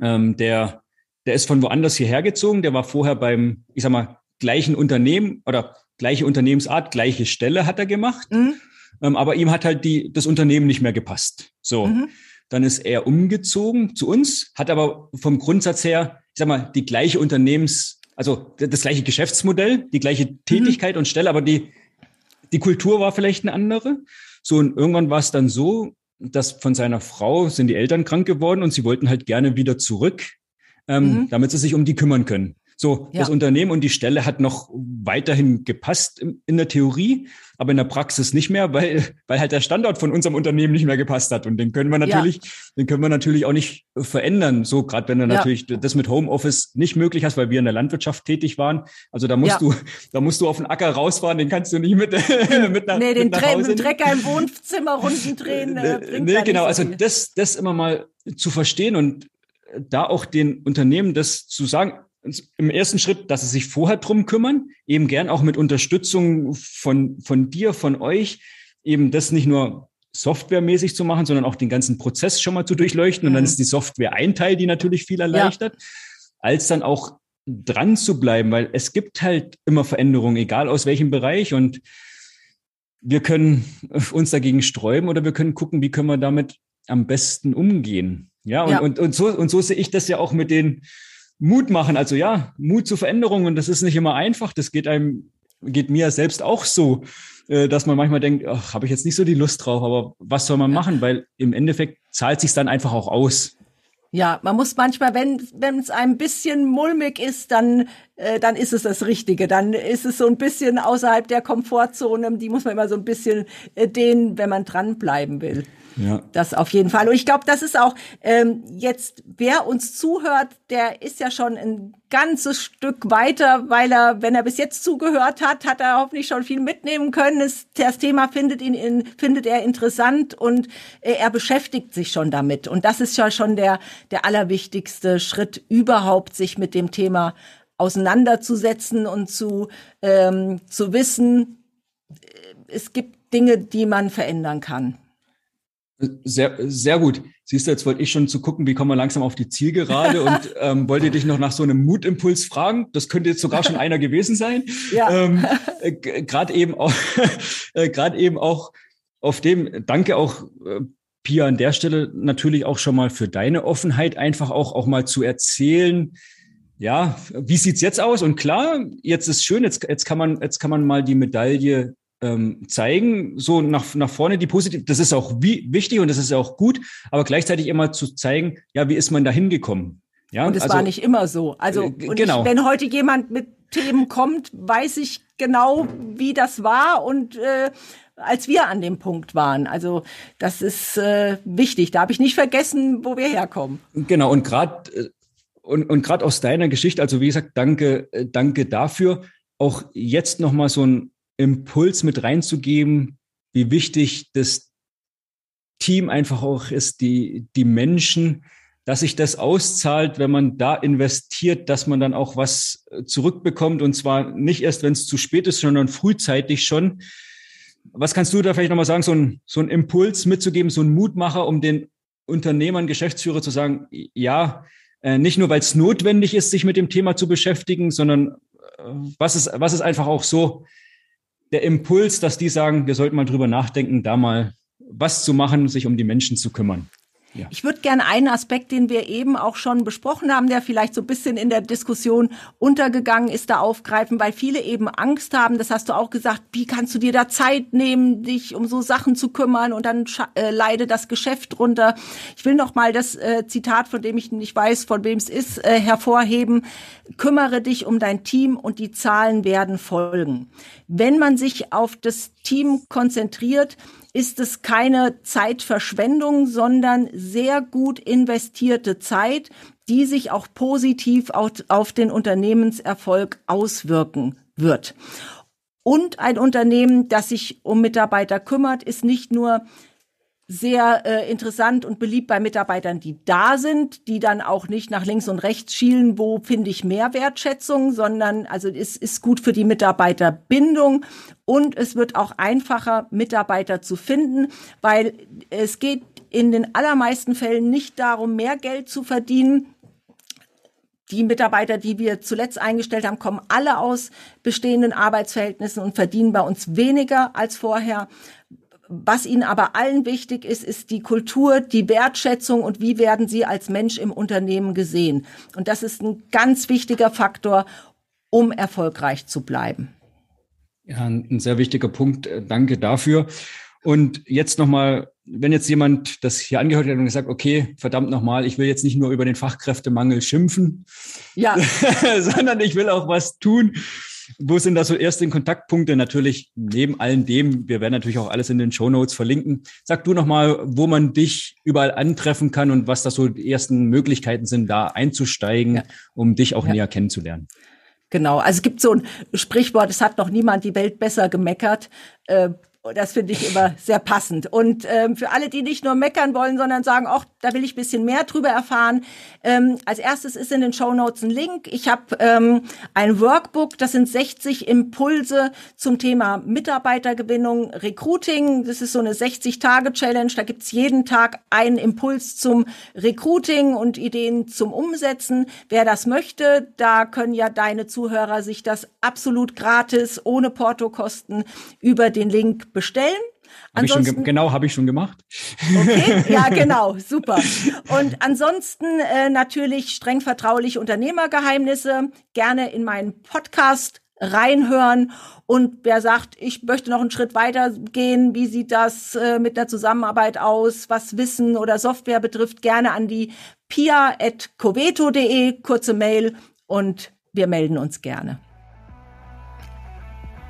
ähm, der, der ist von woanders hierher gezogen, der war vorher beim, ich sag mal, gleichen Unternehmen oder gleiche Unternehmensart, gleiche Stelle hat er gemacht, mhm. ähm, aber ihm hat halt die, das Unternehmen nicht mehr gepasst. So, mhm. dann ist er umgezogen zu uns, hat aber vom Grundsatz her, ich sag mal, die gleiche Unternehmens, also das gleiche Geschäftsmodell, die gleiche mhm. Tätigkeit mhm. und Stelle, aber die, die Kultur war vielleicht eine andere. So, und irgendwann war es dann so, dass von seiner Frau sind die Eltern krank geworden und sie wollten halt gerne wieder zurück, ähm, mhm. damit sie sich um die kümmern können. So, ja. das Unternehmen und die Stelle hat noch weiterhin gepasst in der Theorie, aber in der Praxis nicht mehr, weil, weil halt der Standort von unserem Unternehmen nicht mehr gepasst hat. Und den können wir natürlich, ja. den können wir natürlich auch nicht verändern. So, gerade wenn du ja. natürlich das mit Homeoffice nicht möglich hast, weil wir in der Landwirtschaft tätig waren. Also da musst du, da musst du auf den Acker rausfahren, den kannst du nicht mit, mit nach, nee, den mit nach Hause. Trecker im Wohnzimmer runden drehen. Äh, nee, genau. So also das, das immer mal zu verstehen und da auch den Unternehmen das zu sagen, im ersten Schritt, dass sie sich vorher drum kümmern, eben gern auch mit Unterstützung von, von dir, von euch, eben das nicht nur softwaremäßig zu machen, sondern auch den ganzen Prozess schon mal zu durchleuchten. Mhm. Und dann mhm. ist die Software ein Teil, die natürlich viel erleichtert, ja. als dann auch dran zu bleiben, weil es gibt halt immer Veränderungen, egal aus welchem Bereich. Und wir können uns dagegen sträuben oder wir können gucken, wie können wir damit am besten umgehen. Ja, und, ja. und, und, so, und so sehe ich das ja auch mit den, Mut machen. Also ja, Mut zu Veränderungen. Das ist nicht immer einfach. Das geht einem, geht mir selbst auch so, äh, dass man manchmal denkt, ach, habe ich jetzt nicht so die Lust drauf. Aber was soll man machen? Weil im Endeffekt zahlt sich dann einfach auch aus. Ja, man muss manchmal, wenn wenn es ein bisschen mulmig ist, dann äh, dann ist es das Richtige. Dann ist es so ein bisschen außerhalb der Komfortzone. Die muss man immer so ein bisschen äh, dehnen, wenn man dranbleiben will. Ja. Das auf jeden Fall. Und ich glaube, das ist auch ähm, jetzt, wer uns zuhört, der ist ja schon ein ganzes Stück weiter, weil er, wenn er bis jetzt zugehört hat, hat er hoffentlich schon viel mitnehmen können. Es, das Thema findet ihn in, findet er interessant und äh, er beschäftigt sich schon damit. Und das ist ja schon der, der allerwichtigste Schritt überhaupt, sich mit dem Thema auseinanderzusetzen und zu, ähm, zu wissen, äh, es gibt Dinge, die man verändern kann. Sehr, sehr gut. Siehst du, jetzt wollte ich schon zu gucken, wie kommen wir langsam auf die Zielgerade und ähm, wollte dich noch nach so einem Mutimpuls fragen. Das könnte jetzt sogar schon einer gewesen sein. Ja. Ähm, äh, gerade eben auch, äh, gerade eben auch auf dem. Danke auch äh, Pia an der Stelle natürlich auch schon mal für deine Offenheit, einfach auch auch mal zu erzählen. Ja, wie sieht's jetzt aus? Und klar, jetzt ist schön. Jetzt jetzt kann man jetzt kann man mal die Medaille ähm, zeigen, so nach, nach vorne die positive, das ist auch wie, wichtig und das ist auch gut, aber gleichzeitig immer zu zeigen, ja, wie ist man da hingekommen? Ja, und es also, war nicht immer so. Also äh, genau. Ich, wenn heute jemand mit Themen kommt, weiß ich genau, wie das war und äh, als wir an dem Punkt waren. Also das ist äh, wichtig. Da habe ich nicht vergessen, wo wir herkommen. Genau, und gerade äh, und, und gerade aus deiner Geschichte, also wie gesagt, danke, äh, danke dafür. Auch jetzt nochmal so ein Impuls mit reinzugeben, wie wichtig das Team einfach auch ist, die, die Menschen, dass sich das auszahlt, wenn man da investiert, dass man dann auch was äh, zurückbekommt und zwar nicht erst, wenn es zu spät ist, sondern frühzeitig schon. Was kannst du da vielleicht nochmal sagen, so ein, so ein Impuls mitzugeben, so ein Mutmacher, um den Unternehmern, Geschäftsführer zu sagen, ja, äh, nicht nur, weil es notwendig ist, sich mit dem Thema zu beschäftigen, sondern äh, was ist, was ist einfach auch so der Impuls, dass die sagen, wir sollten mal drüber nachdenken, da mal was zu machen, sich um die Menschen zu kümmern. Ja. Ich würde gerne einen Aspekt, den wir eben auch schon besprochen haben, der vielleicht so ein bisschen in der Diskussion untergegangen ist, da aufgreifen, weil viele eben Angst haben, das hast du auch gesagt, wie kannst du dir da Zeit nehmen, dich um so Sachen zu kümmern und dann äh, leide das Geschäft runter. Ich will noch mal das äh, Zitat, von dem ich nicht weiß, von wem es ist, äh, hervorheben. Kümmere dich um dein Team und die Zahlen werden folgen. Wenn man sich auf das Team konzentriert, ist es keine Zeitverschwendung, sondern sehr gut investierte Zeit, die sich auch positiv auf, auf den Unternehmenserfolg auswirken wird. Und ein Unternehmen, das sich um Mitarbeiter kümmert, ist nicht nur sehr äh, interessant und beliebt bei Mitarbeitern, die da sind, die dann auch nicht nach links und rechts schielen, wo finde ich mehr Wertschätzung, sondern also es ist gut für die Mitarbeiterbindung und es wird auch einfacher, Mitarbeiter zu finden, weil es geht in den allermeisten Fällen nicht darum, mehr Geld zu verdienen, die Mitarbeiter, die wir zuletzt eingestellt haben, kommen alle aus bestehenden Arbeitsverhältnissen und verdienen bei uns weniger als vorher, was ihnen aber allen wichtig ist, ist die Kultur, die Wertschätzung und wie werden sie als Mensch im Unternehmen gesehen. Und das ist ein ganz wichtiger Faktor, um erfolgreich zu bleiben. Ja, ein sehr wichtiger Punkt. Äh, danke dafür. Und jetzt nochmal, wenn jetzt jemand das hier angehört hat und gesagt, okay, verdammt nochmal, ich will jetzt nicht nur über den Fachkräftemangel schimpfen, ja. sondern ich will auch was tun wo sind da so erste Kontaktpunkte? Natürlich neben allem dem, wir werden natürlich auch alles in den Show Notes verlinken. Sag du nochmal, wo man dich überall antreffen kann und was da so die ersten Möglichkeiten sind, da einzusteigen, ja. um dich auch ja. näher kennenzulernen. Genau, also es gibt so ein Sprichwort, es hat noch niemand die Welt besser gemeckert. Äh, das finde ich immer sehr passend. Und ähm, für alle, die nicht nur meckern wollen, sondern sagen, ach, da will ich bisschen mehr drüber erfahren. Ähm, als erstes ist in den Show Notes ein Link. Ich habe ähm, ein Workbook, das sind 60 Impulse zum Thema Mitarbeitergewinnung, Recruiting. Das ist so eine 60-Tage-Challenge. Da gibt's jeden Tag einen Impuls zum Recruiting und Ideen zum Umsetzen. Wer das möchte, da können ja deine Zuhörer sich das absolut gratis, ohne Portokosten über den Link bestellen. Hab ansonsten, genau, habe ich schon gemacht. Okay, ja, genau, super. Und ansonsten äh, natürlich streng vertrauliche Unternehmergeheimnisse. Gerne in meinen Podcast reinhören. Und wer sagt, ich möchte noch einen Schritt weiter gehen, wie sieht das äh, mit der Zusammenarbeit aus, was Wissen oder Software betrifft, gerne an die pia.coveto.de, kurze Mail und wir melden uns gerne.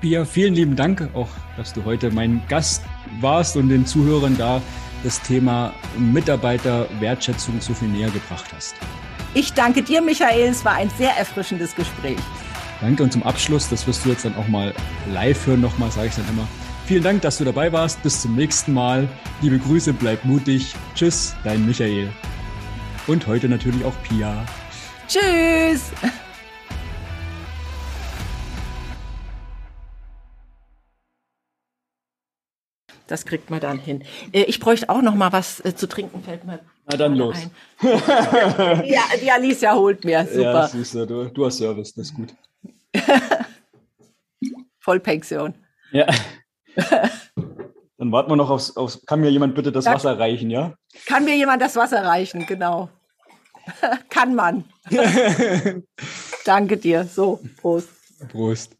Pia, vielen lieben Dank auch, dass du heute mein Gast warst und den Zuhörern da das Thema Mitarbeiterwertschätzung so viel näher gebracht hast. Ich danke dir, Michael. Es war ein sehr erfrischendes Gespräch. Danke und zum Abschluss, das wirst du jetzt dann auch mal live hören, nochmal sage ich dann immer. Vielen Dank, dass du dabei warst. Bis zum nächsten Mal. Liebe Grüße, bleib mutig. Tschüss, dein Michael. Und heute natürlich auch Pia. Tschüss. Das kriegt man dann hin. Äh, ich bräuchte auch noch mal was äh, zu trinken, fällt mir. Na dann los. ja, die Alicia holt mir. Super. Ja, süß, du, du hast Service, das ist gut. Vollpension. Ja. Dann warten wir noch aufs, aufs. Kann mir jemand bitte das ja, Wasser reichen, ja? Kann mir jemand das Wasser reichen, genau. kann man. Danke dir. So, Prost. Prost.